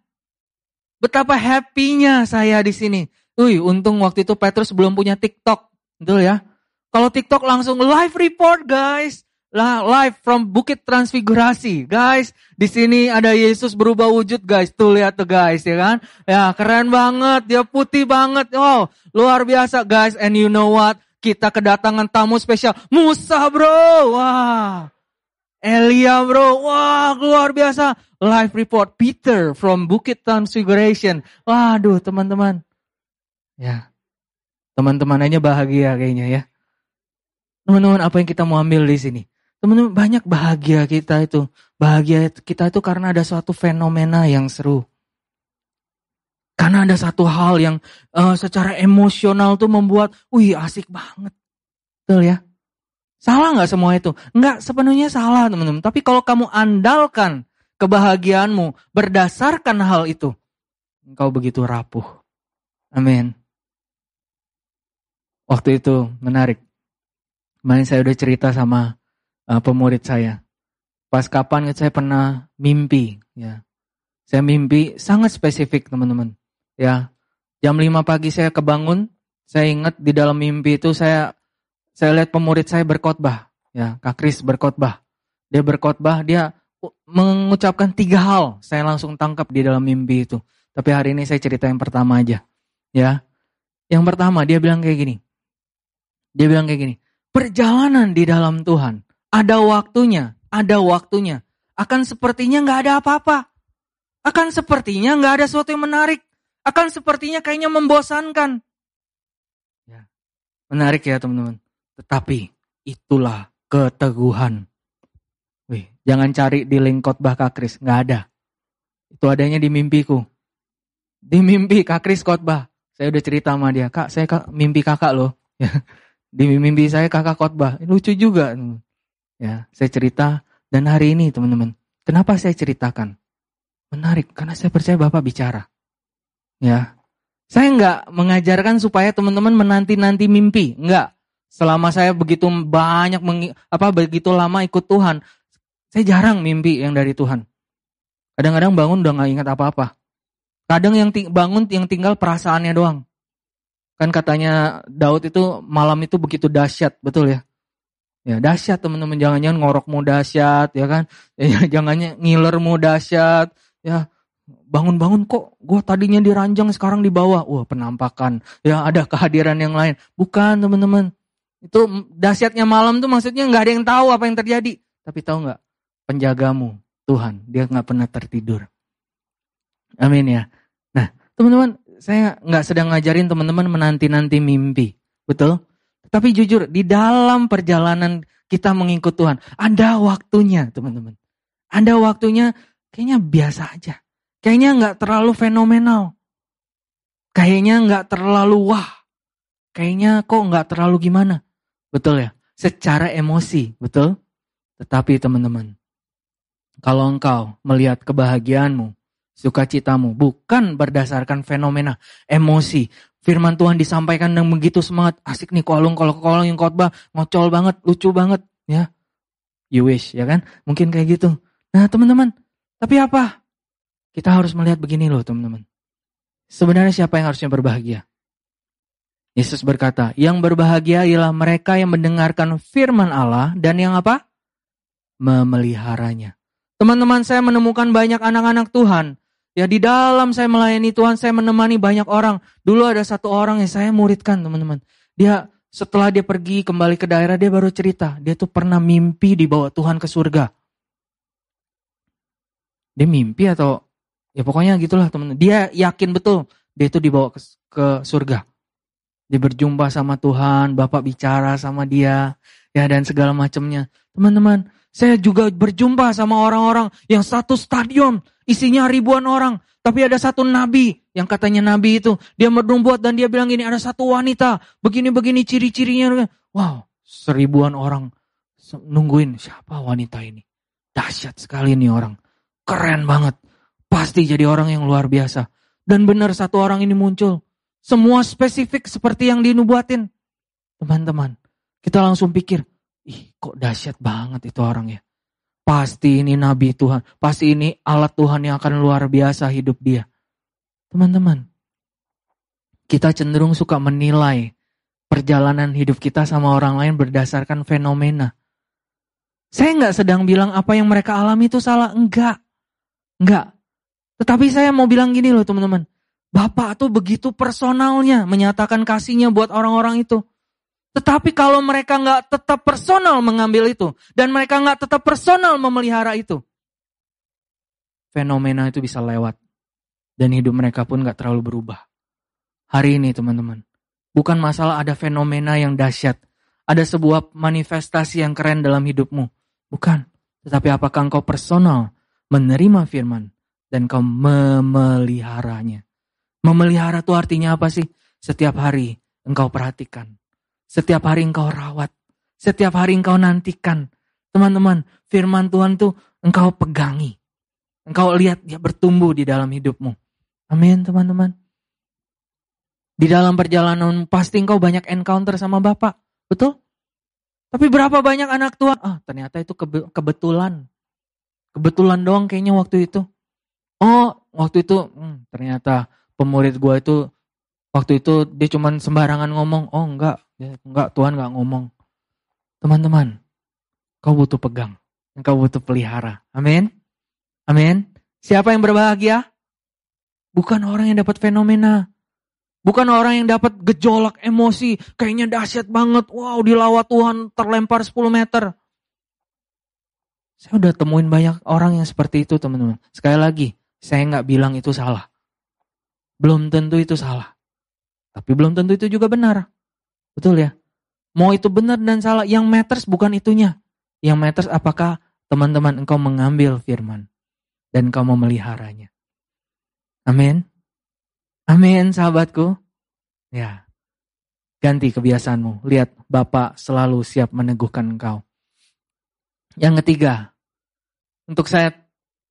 Betapa happy-nya saya di sini. Wih, untung waktu itu Petrus belum punya TikTok, betul ya? Kalau TikTok langsung live report, guys. Lah, live from Bukit Transfigurasi. Guys, di sini ada Yesus berubah wujud, guys. Tuh lihat tuh, guys, ya kan? Ya, keren banget. Dia putih banget. Oh, luar biasa, guys. And you know what? Kita kedatangan tamu spesial. Musa bro. Wah. Elia bro. Wah luar biasa. Live report Peter from Bukit Transfiguration. Waduh teman-teman. Ya. Teman-teman aja bahagia kayaknya ya. Teman-teman apa yang kita mau ambil di sini? Teman-teman banyak bahagia kita itu. Bahagia kita itu karena ada suatu fenomena yang seru. Karena ada satu hal yang uh, secara emosional tuh membuat, wih asik banget. Betul ya? Salah nggak semua itu? Nggak sepenuhnya salah teman-teman. Tapi kalau kamu andalkan kebahagiaanmu berdasarkan hal itu, engkau begitu rapuh. Amin. Waktu itu menarik. Kemarin saya udah cerita sama uh, pemurid saya. Pas kapan saya pernah mimpi, ya. Saya mimpi sangat spesifik teman-teman. Ya, jam 5 pagi saya kebangun, saya ingat di dalam mimpi itu saya saya lihat pemurid saya berkhotbah, ya, Kak Kris berkhotbah. Dia berkhotbah, dia mengucapkan tiga hal, saya langsung tangkap di dalam mimpi itu. Tapi hari ini saya cerita yang pertama aja, ya. Yang pertama dia bilang kayak gini. Dia bilang kayak gini, perjalanan di dalam Tuhan ada waktunya, ada waktunya. Akan sepertinya nggak ada apa-apa. Akan sepertinya nggak ada sesuatu yang menarik akan sepertinya kayaknya membosankan. Ya. Menarik ya teman-teman. Tetapi itulah keteguhan. Wih, jangan cari di link khotbah Kak Kris, nggak ada. Itu adanya di mimpiku. Di mimpi Kak Kris khotbah. Saya udah cerita sama dia, Kak, saya kak, mimpi kakak loh. Ya. Di mimpi saya kakak khotbah. Lucu juga. Ya, saya cerita dan hari ini teman-teman, kenapa saya ceritakan? Menarik karena saya percaya Bapak bicara. Ya. Saya nggak mengajarkan supaya teman-teman menanti-nanti mimpi. Enggak. Selama saya begitu banyak apa begitu lama ikut Tuhan, saya jarang mimpi yang dari Tuhan. Kadang-kadang bangun udah nggak ingat apa-apa. Kadang yang bangun yang tinggal perasaannya doang. Kan katanya Daud itu malam itu begitu dahsyat, betul ya? Ya dahsyat teman-teman, jangan-jangan ngorokmu dahsyat, ya kan? Ya, jangannya ngilermu dahsyat, ya bangun-bangun kok gue tadinya di ranjang sekarang di bawah. Wah penampakan, ya ada kehadiran yang lain. Bukan teman-teman, itu dahsyatnya malam tuh maksudnya nggak ada yang tahu apa yang terjadi. Tapi tahu nggak? Penjagamu Tuhan, dia nggak pernah tertidur. Amin ya. Nah, teman-teman, saya nggak sedang ngajarin teman-teman menanti-nanti mimpi, betul? Tapi jujur, di dalam perjalanan kita mengikut Tuhan, ada waktunya, teman-teman. Ada waktunya, kayaknya biasa aja. Kayaknya nggak terlalu fenomenal. Kayaknya nggak terlalu wah. Kayaknya kok nggak terlalu gimana. Betul ya? Secara emosi, betul? Tetapi teman-teman, kalau engkau melihat kebahagiaanmu, sukacitamu, bukan berdasarkan fenomena emosi. Firman Tuhan disampaikan dengan begitu semangat, asik nih kolong kalau kolong yang khotbah, ngocol banget, lucu banget, ya. You wish, ya kan? Mungkin kayak gitu. Nah teman-teman, tapi apa? Kita harus melihat begini loh teman-teman. Sebenarnya siapa yang harusnya berbahagia? Yesus berkata, yang berbahagia ialah mereka yang mendengarkan firman Allah dan yang apa? Memeliharanya. Teman-teman saya menemukan banyak anak-anak Tuhan. Ya di dalam saya melayani Tuhan, saya menemani banyak orang. Dulu ada satu orang yang saya muridkan teman-teman. Dia setelah dia pergi kembali ke daerah, dia baru cerita. Dia tuh pernah mimpi dibawa Tuhan ke surga. Dia mimpi atau ya pokoknya gitulah teman-teman. Dia yakin betul dia itu dibawa ke, ke surga. Dia berjumpa sama Tuhan, Bapak bicara sama dia, ya dan segala macamnya. Teman-teman, saya juga berjumpa sama orang-orang yang satu stadion, isinya ribuan orang. Tapi ada satu nabi, yang katanya nabi itu, dia bernubuat dan dia bilang gini, ada satu wanita, begini-begini ciri-cirinya. Wow, seribuan orang nungguin siapa wanita ini. Dahsyat sekali nih orang. Keren banget. Pasti jadi orang yang luar biasa. Dan benar satu orang ini muncul. Semua spesifik seperti yang dinubuatin. Teman-teman, kita langsung pikir, ih kok dahsyat banget itu orang ya. Pasti ini nabi Tuhan, pasti ini alat Tuhan yang akan luar biasa hidup dia. Teman-teman, kita cenderung suka menilai perjalanan hidup kita sama orang lain berdasarkan fenomena. Saya nggak sedang bilang apa yang mereka alami itu salah, enggak. Enggak. Tetapi saya mau bilang gini loh teman-teman. Bapak tuh begitu personalnya menyatakan kasihnya buat orang-orang itu. Tetapi kalau mereka nggak tetap personal mengambil itu dan mereka nggak tetap personal memelihara itu, fenomena itu bisa lewat dan hidup mereka pun nggak terlalu berubah. Hari ini teman-teman, bukan masalah ada fenomena yang dahsyat, ada sebuah manifestasi yang keren dalam hidupmu, bukan. Tetapi apakah engkau personal menerima firman dan kau memeliharanya? Memelihara itu artinya apa sih? Setiap hari engkau perhatikan. Setiap hari engkau rawat. Setiap hari engkau nantikan. Teman-teman, firman Tuhan tuh engkau pegangi. Engkau lihat dia bertumbuh di dalam hidupmu. Amin teman-teman. Di dalam perjalanan pasti engkau banyak encounter sama Bapak. Betul? Tapi berapa banyak anak tua? Ah ternyata itu kebetulan. Kebetulan doang kayaknya waktu itu. Oh waktu itu hmm, ternyata pemurid gue itu waktu itu dia cuman sembarangan ngomong. Oh enggak, enggak Tuhan enggak ngomong. Teman-teman, kau butuh pegang. Kau butuh pelihara. Amin. Amin. Siapa yang berbahagia? Bukan orang yang dapat fenomena. Bukan orang yang dapat gejolak emosi. Kayaknya dahsyat banget. Wow dilawat Tuhan terlempar 10 meter. Saya udah temuin banyak orang yang seperti itu teman-teman. Sekali lagi, saya nggak bilang itu salah. Belum tentu itu salah. Tapi belum tentu itu juga benar. Betul ya? Mau itu benar dan salah, yang matters bukan itunya. Yang matters apakah teman-teman engkau mengambil firman dan engkau memeliharanya. Amin. Amin sahabatku. Ya. Ganti kebiasaanmu. Lihat Bapak selalu siap meneguhkan engkau. Yang ketiga, untuk saya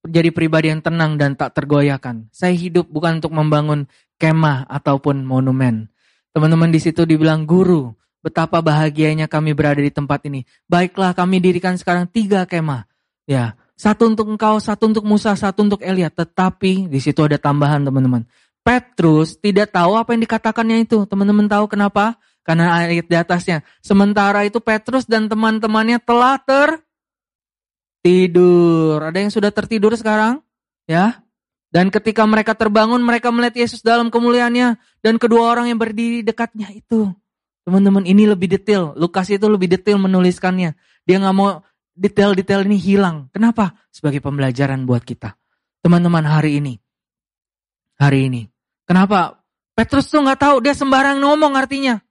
jadi pribadi yang tenang dan tak tergoyahkan. Saya hidup bukan untuk membangun kemah ataupun monumen. Teman-teman di situ dibilang guru, betapa bahagianya kami berada di tempat ini. Baiklah kami dirikan sekarang tiga kemah. Ya, satu untuk engkau, satu untuk Musa, satu untuk Elia. Tetapi di situ ada tambahan teman-teman. Petrus tidak tahu apa yang dikatakannya itu. Teman-teman tahu kenapa? Karena ayat di atasnya. Sementara itu Petrus dan teman-temannya telah tertidur. Ada yang sudah tertidur sekarang? Ya, dan ketika mereka terbangun, mereka melihat Yesus dalam kemuliaannya. Dan kedua orang yang berdiri dekatnya itu. Teman-teman, ini lebih detail. Lukas itu lebih detail menuliskannya. Dia nggak mau detail-detail ini hilang. Kenapa? Sebagai pembelajaran buat kita. Teman-teman, hari ini. Hari ini. Kenapa? Petrus tuh nggak tahu. Dia sembarang ngomong artinya.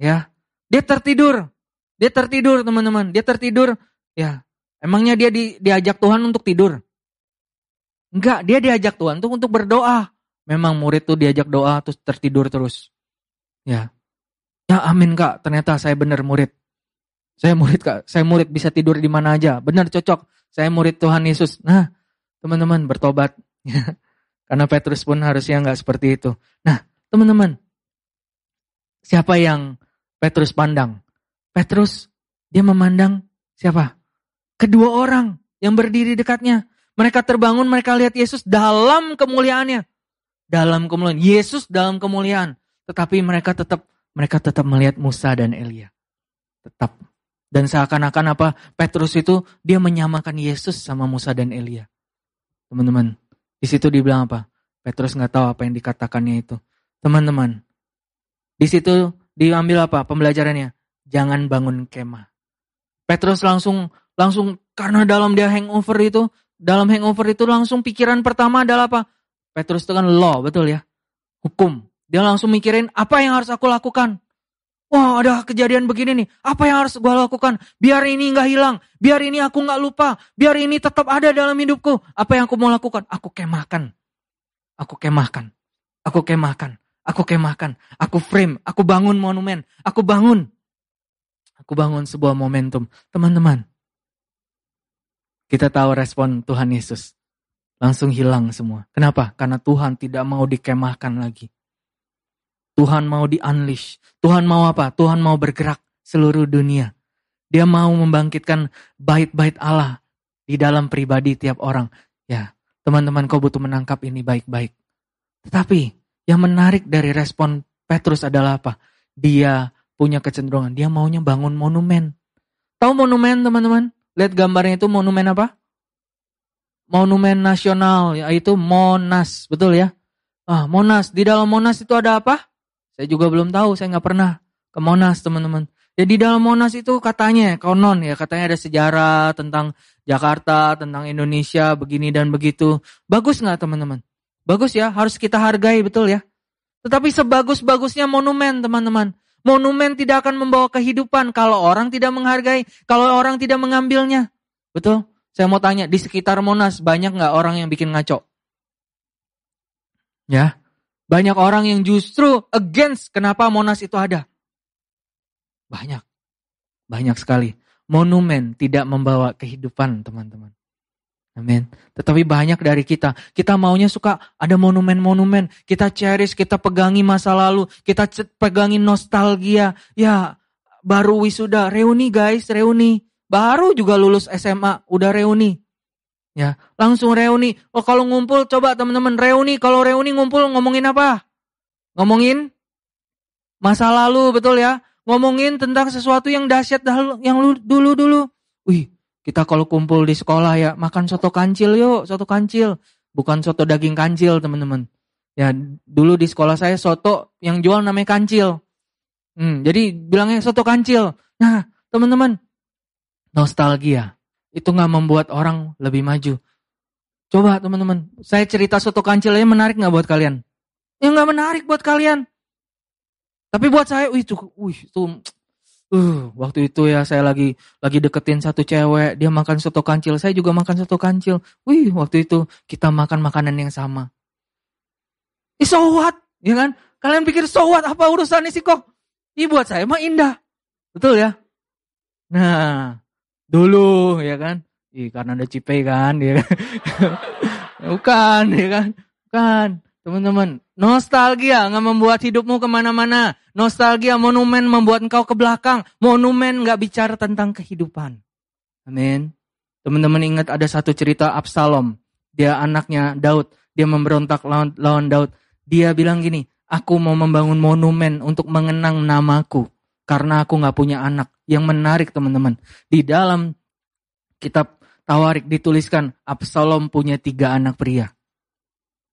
Ya, dia tertidur. Dia tertidur, teman-teman. Dia tertidur. Ya, emangnya dia di, diajak Tuhan untuk tidur? Enggak, dia diajak Tuhan tuh untuk berdoa. Memang murid tuh diajak doa terus tertidur terus. Ya. Ya amin kak, ternyata saya benar murid. Saya murid kak, saya murid bisa tidur di mana aja. Benar cocok, saya murid Tuhan Yesus. Nah, teman-teman bertobat. Karena Petrus pun harusnya nggak seperti itu. Nah, teman-teman, siapa yang Petrus pandang? Petrus, dia memandang siapa? Kedua orang yang berdiri dekatnya. Mereka terbangun, mereka lihat Yesus dalam kemuliaannya. Dalam kemuliaan. Yesus dalam kemuliaan. Tetapi mereka tetap mereka tetap melihat Musa dan Elia. Tetap. Dan seakan-akan apa? Petrus itu dia menyamakan Yesus sama Musa dan Elia. Teman-teman, di situ dibilang apa? Petrus nggak tahu apa yang dikatakannya itu. Teman-teman, di situ diambil apa pembelajarannya? Jangan bangun kemah. Petrus langsung langsung karena dalam dia hangover itu dalam hangover itu langsung pikiran pertama adalah apa? Petrus itu kan law, betul ya? Hukum. Dia langsung mikirin apa yang harus aku lakukan. Wah ada kejadian begini nih, apa yang harus gue lakukan? Biar ini nggak hilang, biar ini aku nggak lupa, biar ini tetap ada dalam hidupku. Apa yang aku mau lakukan? Aku kemahkan. Aku kemahkan. Aku kemahkan. Aku kemahkan. Aku frame. Aku bangun monumen. Aku bangun. Aku bangun sebuah momentum. Teman-teman, kita tahu respon Tuhan Yesus. Langsung hilang semua. Kenapa? Karena Tuhan tidak mau dikemahkan lagi. Tuhan mau di-unleash. Tuhan mau apa? Tuhan mau bergerak seluruh dunia. Dia mau membangkitkan bait-bait Allah di dalam pribadi tiap orang. Ya, teman-teman kau butuh menangkap ini baik-baik. Tetapi yang menarik dari respon Petrus adalah apa? Dia punya kecenderungan, dia maunya bangun monumen. Tahu monumen teman-teman? Lihat gambarnya itu monumen apa? Monumen nasional, yaitu Monas, betul ya? Ah, Monas. Di dalam Monas itu ada apa? Saya juga belum tahu, saya nggak pernah ke Monas, teman-teman. Jadi dalam Monas itu katanya, konon ya, katanya ada sejarah tentang Jakarta, tentang Indonesia, begini dan begitu. Bagus nggak teman-teman? Bagus ya, harus kita hargai, betul ya? Tetapi sebagus-bagusnya monumen, teman-teman. Monumen tidak akan membawa kehidupan kalau orang tidak menghargai, kalau orang tidak mengambilnya. Betul? Saya mau tanya, di sekitar Monas banyak nggak orang yang bikin ngaco? Ya, banyak orang yang justru against kenapa Monas itu ada. Banyak, banyak sekali. Monumen tidak membawa kehidupan, teman-teman. Amin. Tetapi banyak dari kita, kita maunya suka ada monumen-monumen, kita cherish, kita pegangi masa lalu, kita pegangi nostalgia. Ya, baru wisuda, reuni guys, reuni. Baru juga lulus SMA, udah reuni. Ya, langsung reuni. Oh, kalau ngumpul coba teman-teman reuni, kalau reuni ngumpul ngomongin apa? Ngomongin masa lalu, betul ya? Ngomongin tentang sesuatu yang dahsyat yang dulu-dulu. Kita kalau kumpul di sekolah ya makan soto kancil yuk, soto kancil. Bukan soto daging kancil teman-teman. Ya dulu di sekolah saya soto yang jual namanya kancil. Hmm, jadi bilangnya soto kancil. Nah teman-teman, nostalgia itu nggak membuat orang lebih maju. Coba teman-teman, saya cerita soto kancilnya menarik nggak buat kalian? Ya nggak menarik buat kalian. Tapi buat saya, wih, tuh, wih, itu Uh, waktu itu ya saya lagi lagi deketin satu cewek, dia makan soto kancil, saya juga makan soto kancil. Wih, waktu itu kita makan makanan yang sama. Ih, so what? Ya kan? Kalian pikir so what? Apa urusannya sih kok? Ih, buat saya mah indah. Betul ya? Nah, dulu ya kan? Ih, karena ada Cipe kan, ya kan? Bukan, ya kan? Bukan. Teman-teman, nostalgia nggak membuat hidupmu ke mana-mana. Nostalgia monumen membuat engkau ke belakang. Monumen nggak bicara tentang kehidupan. Amin. Teman-teman ingat ada satu cerita Absalom. Dia anaknya Daud. Dia memberontak lawan, lawan Daud. Dia bilang gini, aku mau membangun monumen untuk mengenang namaku. Karena aku nggak punya anak. Yang menarik teman-teman. Di dalam kitab Tawarik dituliskan Absalom punya tiga anak pria.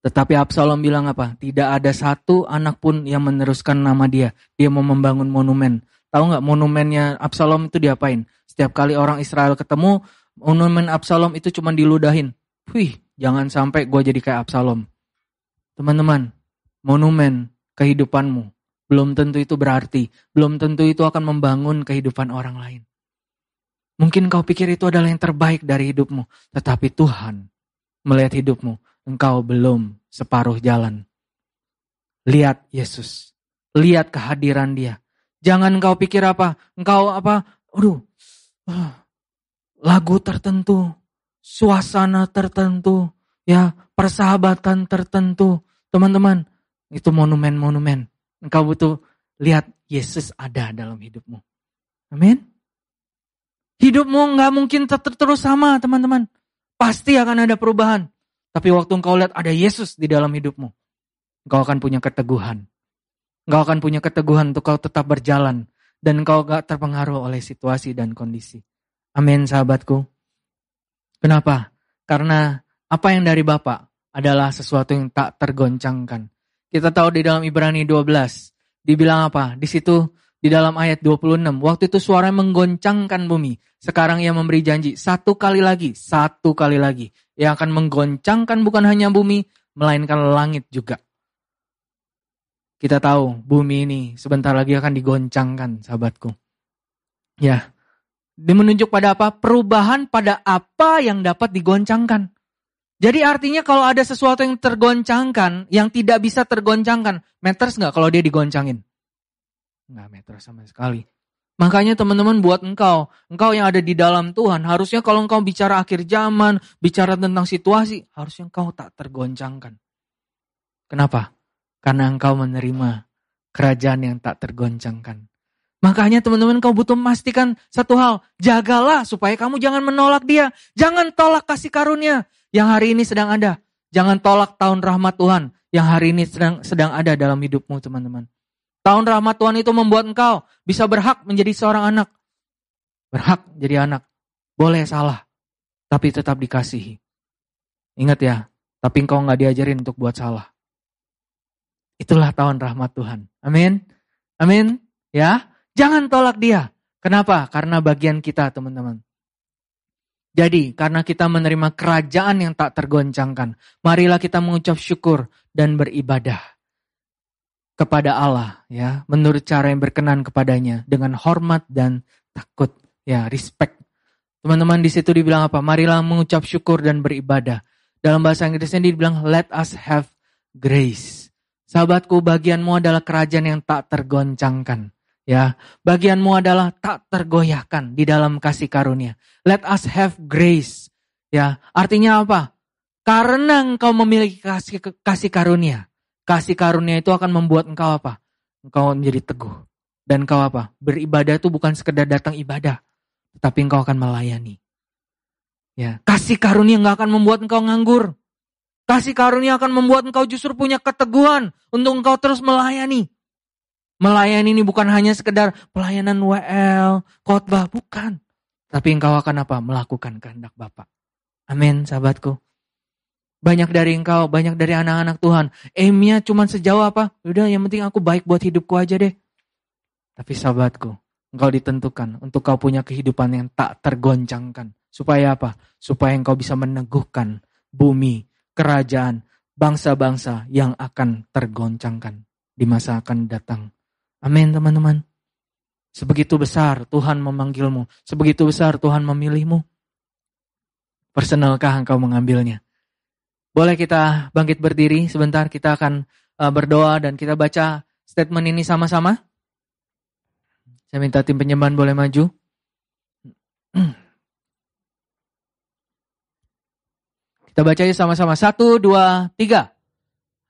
Tetapi Absalom bilang apa? Tidak ada satu anak pun yang meneruskan nama dia. Dia mau membangun monumen. Tahu nggak monumennya Absalom itu diapain? Setiap kali orang Israel ketemu, monumen Absalom itu cuma diludahin. Wih, jangan sampai gue jadi kayak Absalom. Teman-teman, monumen kehidupanmu belum tentu itu berarti, belum tentu itu akan membangun kehidupan orang lain. Mungkin kau pikir itu adalah yang terbaik dari hidupmu, tetapi Tuhan melihat hidupmu engkau belum separuh jalan. Lihat Yesus. Lihat kehadiran dia. Jangan engkau pikir apa, engkau apa, aduh, ah, lagu tertentu, suasana tertentu, ya persahabatan tertentu. Teman-teman, itu monumen-monumen. Engkau butuh lihat Yesus ada dalam hidupmu. Amin. Hidupmu nggak mungkin terus sama, teman-teman. Pasti akan ada perubahan. Tapi waktu engkau lihat ada Yesus di dalam hidupmu, engkau akan punya keteguhan. Engkau akan punya keteguhan untuk kau tetap berjalan. Dan engkau gak terpengaruh oleh situasi dan kondisi. Amin sahabatku. Kenapa? Karena apa yang dari Bapak adalah sesuatu yang tak tergoncangkan. Kita tahu di dalam Ibrani 12, dibilang apa? Di situ di dalam ayat 26, waktu itu suara menggoncangkan bumi. Sekarang ia memberi janji satu kali lagi, satu kali lagi yang akan menggoncangkan bukan hanya bumi, melainkan langit juga. Kita tahu bumi ini sebentar lagi akan digoncangkan, sahabatku. Ya, dia menunjuk pada apa? Perubahan pada apa yang dapat digoncangkan. Jadi artinya kalau ada sesuatu yang tergoncangkan, yang tidak bisa tergoncangkan, matters nggak kalau dia digoncangin? Nggak matters sama sekali. Makanya teman-teman buat engkau, engkau yang ada di dalam Tuhan, harusnya kalau engkau bicara akhir zaman, bicara tentang situasi, harusnya engkau tak tergoncangkan. Kenapa? Karena engkau menerima kerajaan yang tak tergoncangkan. Makanya teman-teman kau butuh memastikan satu hal, jagalah supaya kamu jangan menolak dia. Jangan tolak kasih karunia yang hari ini sedang ada. Jangan tolak tahun rahmat Tuhan yang hari ini sedang sedang ada dalam hidupmu teman-teman. Tahun rahmat Tuhan itu membuat engkau bisa berhak menjadi seorang anak. Berhak jadi anak. Boleh salah, tapi tetap dikasihi. Ingat ya, tapi engkau nggak diajarin untuk buat salah. Itulah tahun rahmat Tuhan. Amin. Amin. Ya, jangan tolak dia. Kenapa? Karena bagian kita, teman-teman. Jadi, karena kita menerima kerajaan yang tak tergoncangkan, marilah kita mengucap syukur dan beribadah kepada Allah ya. Menurut cara yang berkenan kepadanya dengan hormat dan takut ya respect. Teman-teman di situ dibilang apa? Marilah mengucap syukur dan beribadah. Dalam bahasa Inggrisnya dibilang let us have grace. Sahabatku bagianmu adalah kerajaan yang tak tergoncangkan ya. Bagianmu adalah tak tergoyahkan di dalam kasih karunia. Let us have grace ya. Artinya apa? Karena engkau memiliki kasih kasih karunia Kasih karunia itu akan membuat engkau apa? Engkau menjadi teguh. Dan engkau apa? Beribadah itu bukan sekedar datang ibadah. Tetapi engkau akan melayani. Ya, kasih karunia nggak akan membuat engkau nganggur. Kasih karunia akan membuat engkau justru punya keteguhan untuk engkau terus melayani. Melayani ini bukan hanya sekedar pelayanan WL, khotbah, bukan. Tapi engkau akan apa? Melakukan kehendak Bapak. Amin, sahabatku. Banyak dari engkau, banyak dari anak-anak Tuhan. Aimnya cuma sejauh apa? Udah yang penting aku baik buat hidupku aja deh. Tapi sahabatku, engkau ditentukan untuk kau punya kehidupan yang tak tergoncangkan. Supaya apa? Supaya engkau bisa meneguhkan bumi, kerajaan, bangsa-bangsa yang akan tergoncangkan di masa akan datang. Amin teman-teman. Sebegitu besar Tuhan memanggilmu. Sebegitu besar Tuhan memilihmu. Personalkah engkau mengambilnya? Boleh kita bangkit berdiri sebentar, kita akan uh, berdoa dan kita baca statement ini sama-sama. Saya minta tim penyembahan boleh maju. Kita baca sama-sama. Satu, dua, tiga.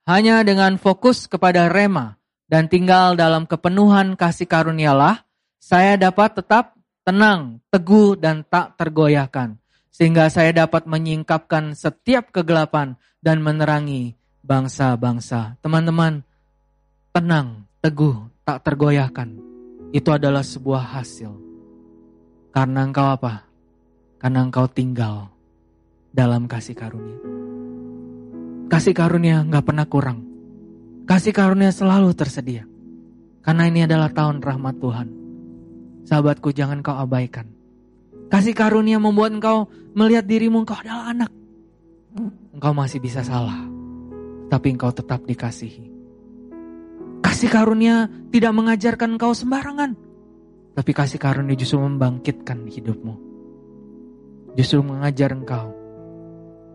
hanya dengan fokus kepada rema dan tinggal dalam kepenuhan kasih karunialah, saya dapat tetap tenang, teguh, dan tak tergoyahkan. Sehingga saya dapat menyingkapkan setiap kegelapan dan menerangi bangsa-bangsa. Teman-teman, tenang, teguh, tak tergoyahkan. Itu adalah sebuah hasil. Karena engkau apa? Karena engkau tinggal dalam kasih karunia. Kasih karunia nggak pernah kurang. Kasih karunia selalu tersedia. Karena ini adalah tahun rahmat Tuhan. Sahabatku jangan kau abaikan. Kasih karunia membuat engkau melihat dirimu engkau adalah anak. Engkau masih bisa salah. Tapi engkau tetap dikasihi. Kasih karunia tidak mengajarkan engkau sembarangan. Tapi kasih karunia justru membangkitkan hidupmu. Justru mengajar engkau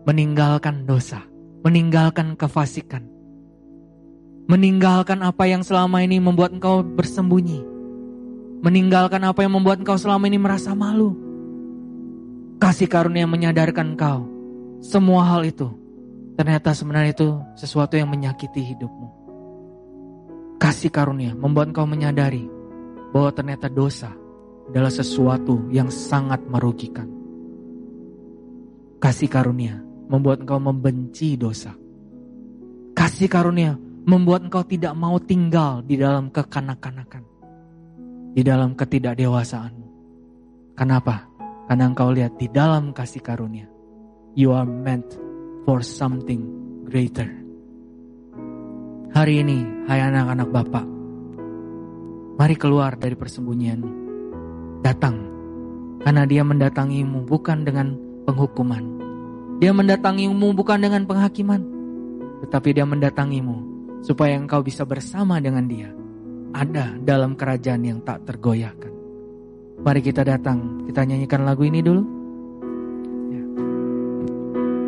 meninggalkan dosa, meninggalkan kefasikan, Meninggalkan apa yang selama ini membuat engkau bersembunyi. Meninggalkan apa yang membuat engkau selama ini merasa malu. Kasih karunia menyadarkan engkau. Semua hal itu ternyata sebenarnya itu sesuatu yang menyakiti hidupmu. Kasih karunia membuat engkau menyadari bahwa ternyata dosa adalah sesuatu yang sangat merugikan. Kasih karunia membuat engkau membenci dosa. Kasih karunia membuat engkau tidak mau tinggal di dalam kekanak-kanakan, di dalam ketidakdewasaanmu. Kenapa? Karena engkau lihat di dalam kasih karunia, you are meant for something greater. Hari ini, hai anak-anak Bapak, mari keluar dari persembunyianmu. Datang, karena dia mendatangimu bukan dengan penghukuman. Dia mendatangimu bukan dengan penghakiman, tetapi dia mendatangimu supaya engkau bisa bersama dengan dia, ada dalam kerajaan yang tak tergoyahkan. Mari kita datang, kita nyanyikan lagu ini dulu.